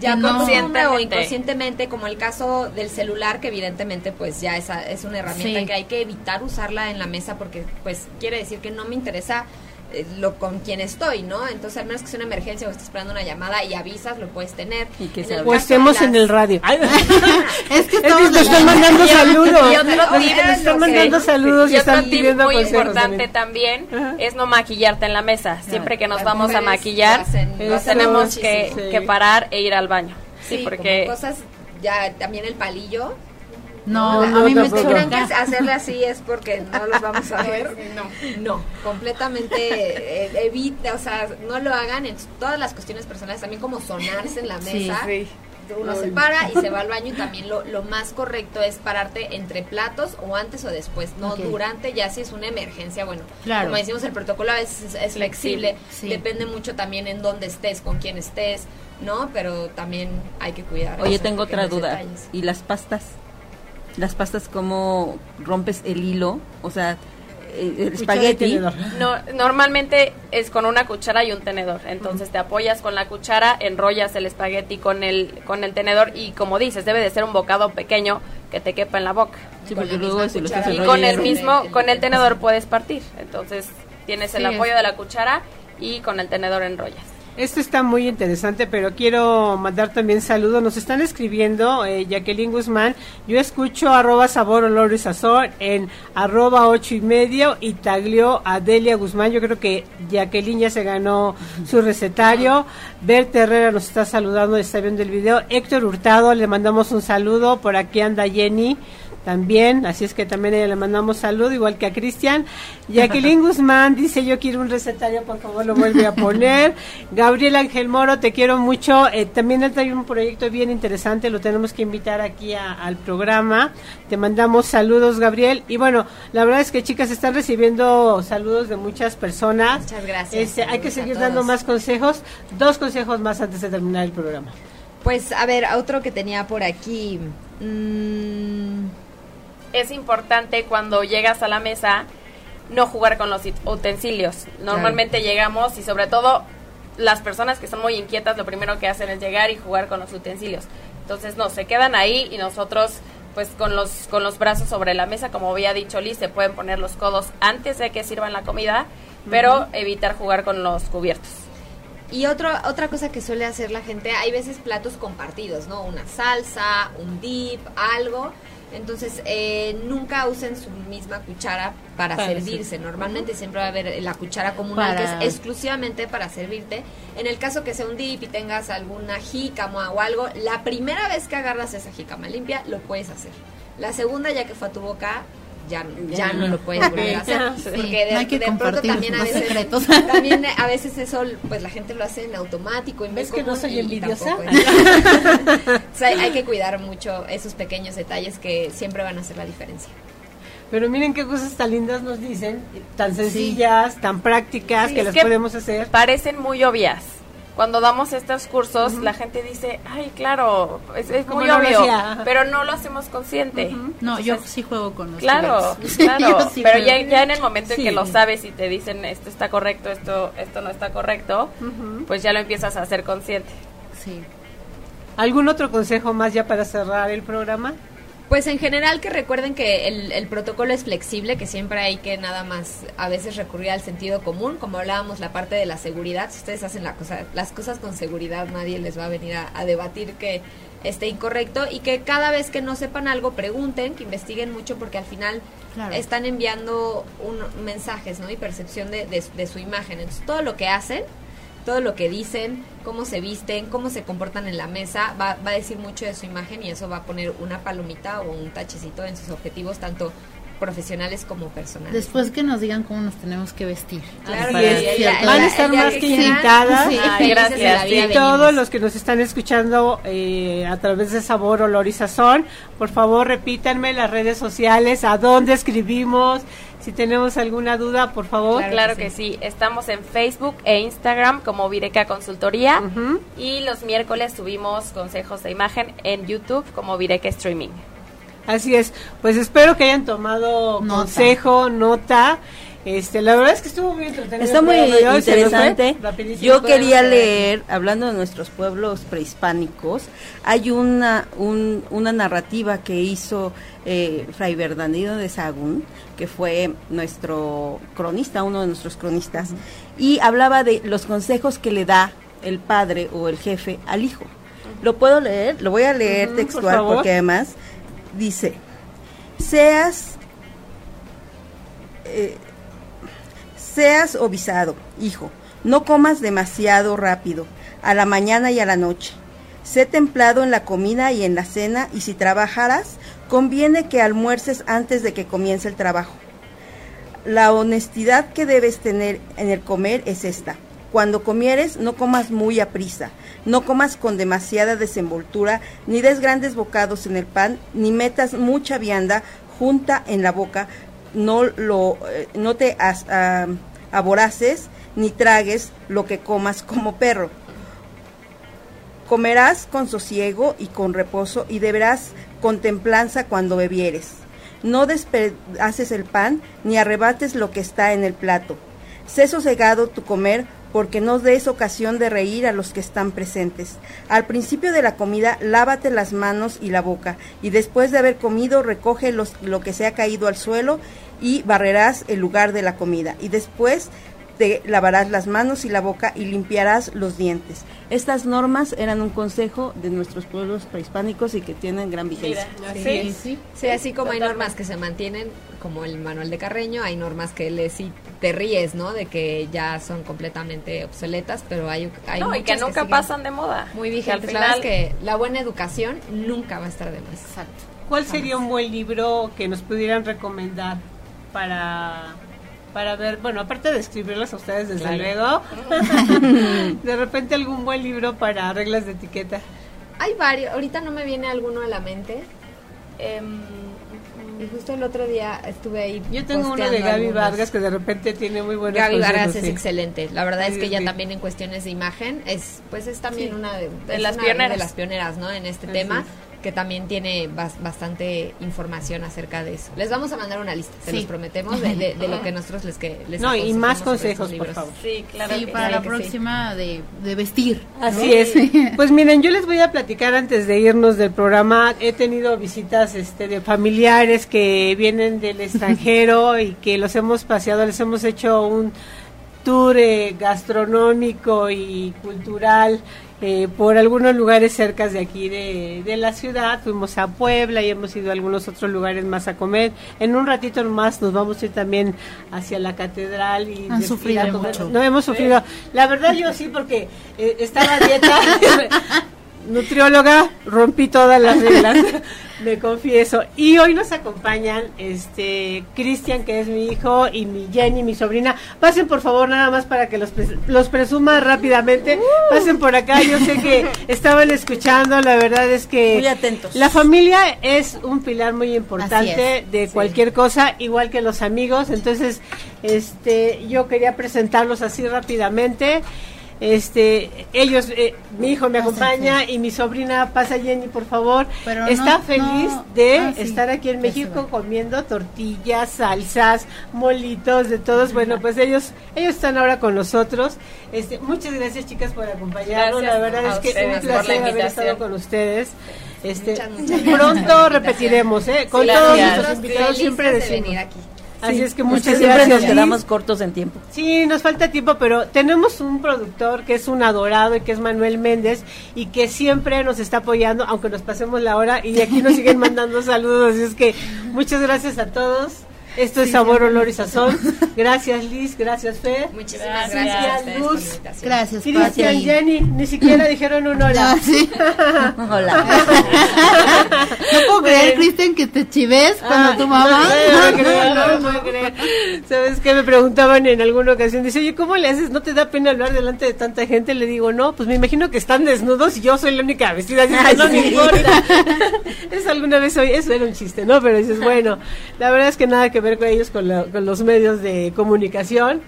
ya no. consciente o Conscientemente. inconscientemente, como el caso del celular, que evidentemente pues ya esa es una herramienta Sí. que hay que evitar usarla en la mesa porque pues quiere decir que no me interesa lo con quien estoy, ¿no? Entonces, al menos que sea una emergencia o estés esperando una llamada y avisas, lo puedes tener. Y que En. O de estemos las- en el radio. [LAUGHS] Es que Es que estamos nos están mandando saludos. Y otro están mandando saludos y están pidiendo muy importante también. Ajá. es no maquillarte en la mesa. Siempre que nos Las vamos a maquillar, hacen- nos tenemos que, parar e ir al baño. Sí, Sí, porque cosas, ya también el palillo. No, No, a mí me tampoco. ¿Te creen que hacerle así es porque no los vamos a ver? [LAUGHS] no. No, completamente eh, evita, o sea, no lo hagan en todas las cuestiones personales, también como sonarse en la Sí, mesa. sí. uno se para y se va al baño y también lo, lo más correcto es pararte entre platos o antes o después, no durante, ya si es una emergencia, bueno, Claro. como decimos el protocolo a veces es, es flexible, Sí. depende mucho también en dónde estés, con quién estés, ¿no? Pero también hay que cuidar. Oye, tengo otra duda. detalles. ¿Y las pastas? ¿Las pastas cómo rompes el hilo? O sea, eh, el espagueti. No, normalmente es con una cuchara y un tenedor. Entonces te apoyas con la cuchara, enrollas el espagueti con el con el tenedor y como dices, debe de ser un bocado pequeño que te quepa en la boca. Sí, porque luego si lo estás Y con el mismo, el- con el tenedor puedes partir. Entonces tienes el apoyo es- de la cuchara y con el tenedor enrollas. Esto está muy interesante, pero quiero mandar también saludos. Nos están escribiendo eh, Jacqueline Guzmán. Yo escucho arroba sabor, olor y sazón en arroba ocho y medio y taglió a Delia Guzmán. Yo creo que Jacqueline ya se ganó su recetario. Berta Herrera nos está saludando, está viendo el video. Héctor Hurtado, le mandamos un saludo. Por aquí anda Jenny también, así es que también ella le mandamos saludo, igual que a Cristian. Jacqueline [LAUGHS] Guzmán dice, yo quiero un recetario, por favor, lo vuelve a [LAUGHS] poner. Gabriel Ángel Moro, te quiero mucho. Eh, también él trae un proyecto bien interesante, lo tenemos que invitar aquí a- al programa. Te mandamos saludos, Gabriel. Y bueno, la verdad es que chicas, están recibiendo saludos de muchas personas. Muchas gracias. Este, hay que seguir dando más consejos. Dos consejos más antes de terminar el programa. Pues a ver, otro que tenía por aquí. mm, es importante cuando llegas a la mesa no jugar con los utensilios. Normalmente llegamos y sobre todo las personas que son muy inquietas lo primero que hacen es llegar y jugar con los utensilios. Entonces no, se quedan ahí y nosotros pues con los con los brazos sobre la mesa, como había dicho Liz, se pueden poner los codos antes de que sirvan la comida, pero evitar jugar con los cubiertos. Y otro, otra cosa que suele hacer la gente, hay veces platos compartidos, ¿no? Una salsa, un dip, algo. Entonces, eh, nunca usen su misma cuchara para, Para servirse. Normalmente siempre va a haber la cuchara comunal Para- que es exclusivamente para servirte. En el caso que sea un dip y tengas alguna jícama o algo, la primera vez que agarras esa jícama limpia, lo puedes hacer. La segunda, ya que fue a tu boca, ya, ya no lo puedes volver a hacer. [LAUGHS] Sí, Porque de, no hay que de pronto también a veces, secretos. también a veces eso, pues la gente lo hace en automático. En ¿Ves que no soy envidiosa? tampoco es- O sea, hay, hay que cuidar mucho esos pequeños detalles que siempre van a hacer la diferencia. Pero miren qué cosas tan lindas nos dicen, tan sencillas, tan prácticas Sí, que las que podemos hacer. Parecen muy obvias. Cuando damos estos cursos, la gente dice, ay, claro, es, muy no obvio, pero no lo hacemos consciente. No, yo sí juego con los Claro, [LAUGHS] claro, sí pero ya, ya en el momento Sí. en que lo sabes y te dicen esto está correcto, esto esto no está correcto, pues ya lo empiezas a hacer consciente. Sí. ¿Algún otro consejo más ya para cerrar el programa? Pues en general que recuerden que el, el protocolo es flexible, que siempre hay que nada más a veces recurrir al sentido común, como hablábamos la parte de la seguridad, si ustedes hacen la cosa, las cosas con seguridad nadie les va a venir a, a debatir que esté incorrecto y que cada vez que no sepan algo pregunten, que investiguen mucho porque al final Claro. están enviando un, mensajes ¿no? y percepción de, de- de su imagen. Entonces todo lo que hacen, todo lo que dicen, cómo se visten, cómo se comportan en la mesa, va, va a decir mucho de su imagen y eso va a poner una palomita o un tachecito en sus objetivos, tanto profesionales como personales. Después que nos digan cómo nos tenemos que vestir. Claro sí, ya- Van a estar más que invitadas. sí, Ay, gracias. Y venimos. todos los que nos están escuchando eh, a través de Sabor, Olor y Sazón, por favor repítanme las redes sociales, a dónde escribimos, si tenemos alguna duda, por favor. Claro Claro que que sí, estamos en Facebook e Instagram como Vireca Consultoría y los miércoles subimos consejos de imagen en YouTube como Vireca Streaming. Así es, pues espero que hayan tomado Nota. consejo, nota. Este, la verdad es que estuvo muy entretenido. Está muy interesante. Yo quería leer, hablando de nuestros pueblos prehispánicos, hay una, un- una narrativa que hizo eh, Fray Bernardino de Sagún, que fue nuestro cronista, uno de nuestros cronistas, y hablaba de los consejos que le da el padre o el jefe al hijo. ¿Lo puedo leer? Lo voy a leer textual porque además dice, seas... eh, Seas ovisado, hijo, no comas demasiado rápido, a la mañana y a la noche. Sé templado en la comida y en la cena, y si trabajaras, conviene que almuerces antes de que comience el trabajo. La honestidad que debes tener en el comer es esta. cuando comieres no comas muy a prisa, no comas con demasiada desenvoltura, ni des grandes bocados en el pan, ni metas mucha vianda junta en la boca, no, lo, eh, no te ah, aboraces, ni tragues lo que comas como perro. Comerás con sosiego y con reposo y deberás con templanza cuando bebieres. No despedaces el pan ni arrebates lo que está en el plato. Sé sosegado tu comer porque no des ocasión de reír a los que están presentes. Al principio de la comida, lávate las manos y la boca, y después de haber comido, recoge lo que se ha caído al suelo y barrerás el lugar de la comida. Y después te lavarás las manos y la boca y limpiarás los dientes. Estas normas eran un consejo de nuestros pueblos prehispánicos y que tienen gran vigencia. Sí, sí. así como hay normas que se mantienen, como el manual de Carreño, hay normas que le sí te ríes, ¿no? De que ya son completamente obsoletas, pero hay, hay No, y que nunca pasan de moda. Muy Que al vigentes. La es que la buena educación nunca va a estar de más. Exacto. ¿Cuál sería un buen libro que nos pudieran recomendar para para ver, bueno, aparte de escribirlos a ustedes desde Claro. luego, [LAUGHS] de repente algún buen libro para reglas de etiqueta. Hay varios, ahorita no me viene alguno a la mente. Em, y justo el otro día estuve ahí. Yo tengo uno de Gaby algunos. Vargas que de repente tiene muy buenos Gaby Vargas es sí. excelente. La verdad es que ella sí. también en cuestiones de imagen es, pues es también Sí. una de, De es las una pioneras. de las pioneras, ¿no? En este Así tema es. Que también tiene bas- bastante información acerca de eso. Les vamos a mandar una lista, se Sí. los prometemos de, de- de lo que [LAUGHS] nosotros les que les No, y más consejos, por favor. Sí, claro. sí, que para la que sí. próxima de, de vestir. Así es. [LAUGHS] Pues miren, yo les voy a platicar antes de irnos del programa. He tenido visitas este, de familiares que vienen del [LAUGHS] extranjero y que los hemos paseado, les hemos hecho un tour eh, gastronómico y cultural eh, por algunos lugares cerca de aquí de, de la ciudad. Fuimos a Puebla y hemos ido a algunos otros lugares más a comer. En un ratito más nos vamos a ir también hacia la catedral y Han sufrido mucho. No hemos sufrido. La verdad yo sí porque eh, estaba dieta. [LAUGHS] [LAUGHS] nutrióloga, rompí todas las reglas, [LAUGHS] me confieso. Y hoy nos acompañan este Cristian, que es mi hijo, y mi Jenny, mi sobrina. Pasen por favor nada más para que los, pres- los presuma rápidamente. Pasen por acá, yo sé que [LAUGHS] estaban escuchando, la verdad es que Muy atentos. la familia es un pilar muy importante de cualquier cosa, igual que los amigos. Entonces, este, yo quería presentarlos así rápidamente. Este, ellos, eh, mi hijo me acompaña y mi sobrina pasa Jenny, por favor. Pero Está no- feliz no- de ah, sí, estar aquí en México comiendo tortillas, salsas, molitos, de todos. Bueno, pues ellos, ellos están ahora con nosotros. Este, muchas gracias chicas por acompañarnos. Gracias la verdad es que es un placer haber estado con ustedes. Este, Muchas, muchas pronto repetiremos, ¿eh? Con todos nuestros invitados siempre de decimos. venir aquí. Así es que Porque muchas siempre gracias. nos quedamos cortos en tiempo. Sí, nos falta tiempo, pero tenemos un productor que es un adorado y que es Manuel Méndez y que siempre nos está apoyando, aunque nos pasemos la hora y aquí nos siguen mandando [LAUGHS] saludos. Así es que muchas gracias a todos. Esto es Sabor, Olor y Sazón. Gracias Liz, gracias Fer. Muchísimas Gracias. gracias, Luz. Gracias, Cristian. Jenny, ni siquiera [LAUGHS] dijeron un hola. Ah, sí. [LAUGHS] Hola. [LAUGHS] No puedo creer, Cristian, que te chives cuando Ah, tu mamá. No, no, creo, no, no puedo creer. ¿Sabes qué? Me preguntaban en alguna ocasión. Dice, oye, ¿cómo le haces? ¿No te da pena hablar delante de tanta gente? Le digo, no, pues me imagino que están desnudos y yo soy la única vestida. Así que no me importa. Eso alguna vez oí, eso era un chiste, ¿no? Pero dices, bueno, la verdad es que nada que ver con ellos, con, la- con los medios de comunicación.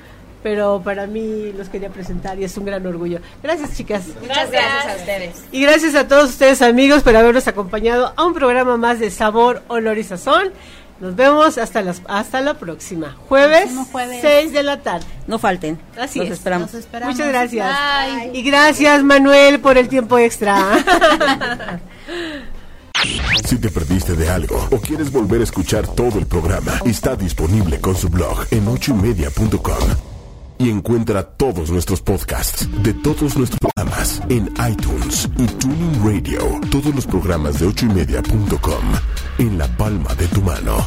Pero para mí los quería presentar y es un gran orgullo. Gracias, chicas. Muchas gracias a ustedes. Y gracias a todos ustedes amigos por habernos acompañado a un programa más de Sabor, Olor y Sazón. Nos vemos hasta, las, hasta la próxima. Jueves, jueves. 6 de la tarde. No falten. Así Los es. esperamos. Nos esperamos. Muchas gracias. Bye. Y gracias Manuel por el tiempo extra. [LAUGHS] Si te perdiste de algo o quieres volver a escuchar todo el programa, está disponible con su blog en ochoymedia.com. Y encuentra todos nuestros podcasts de todos nuestros programas en iTunes y Tuning Radio. Todos los programas de ochoymedia.com en la palma de tu mano.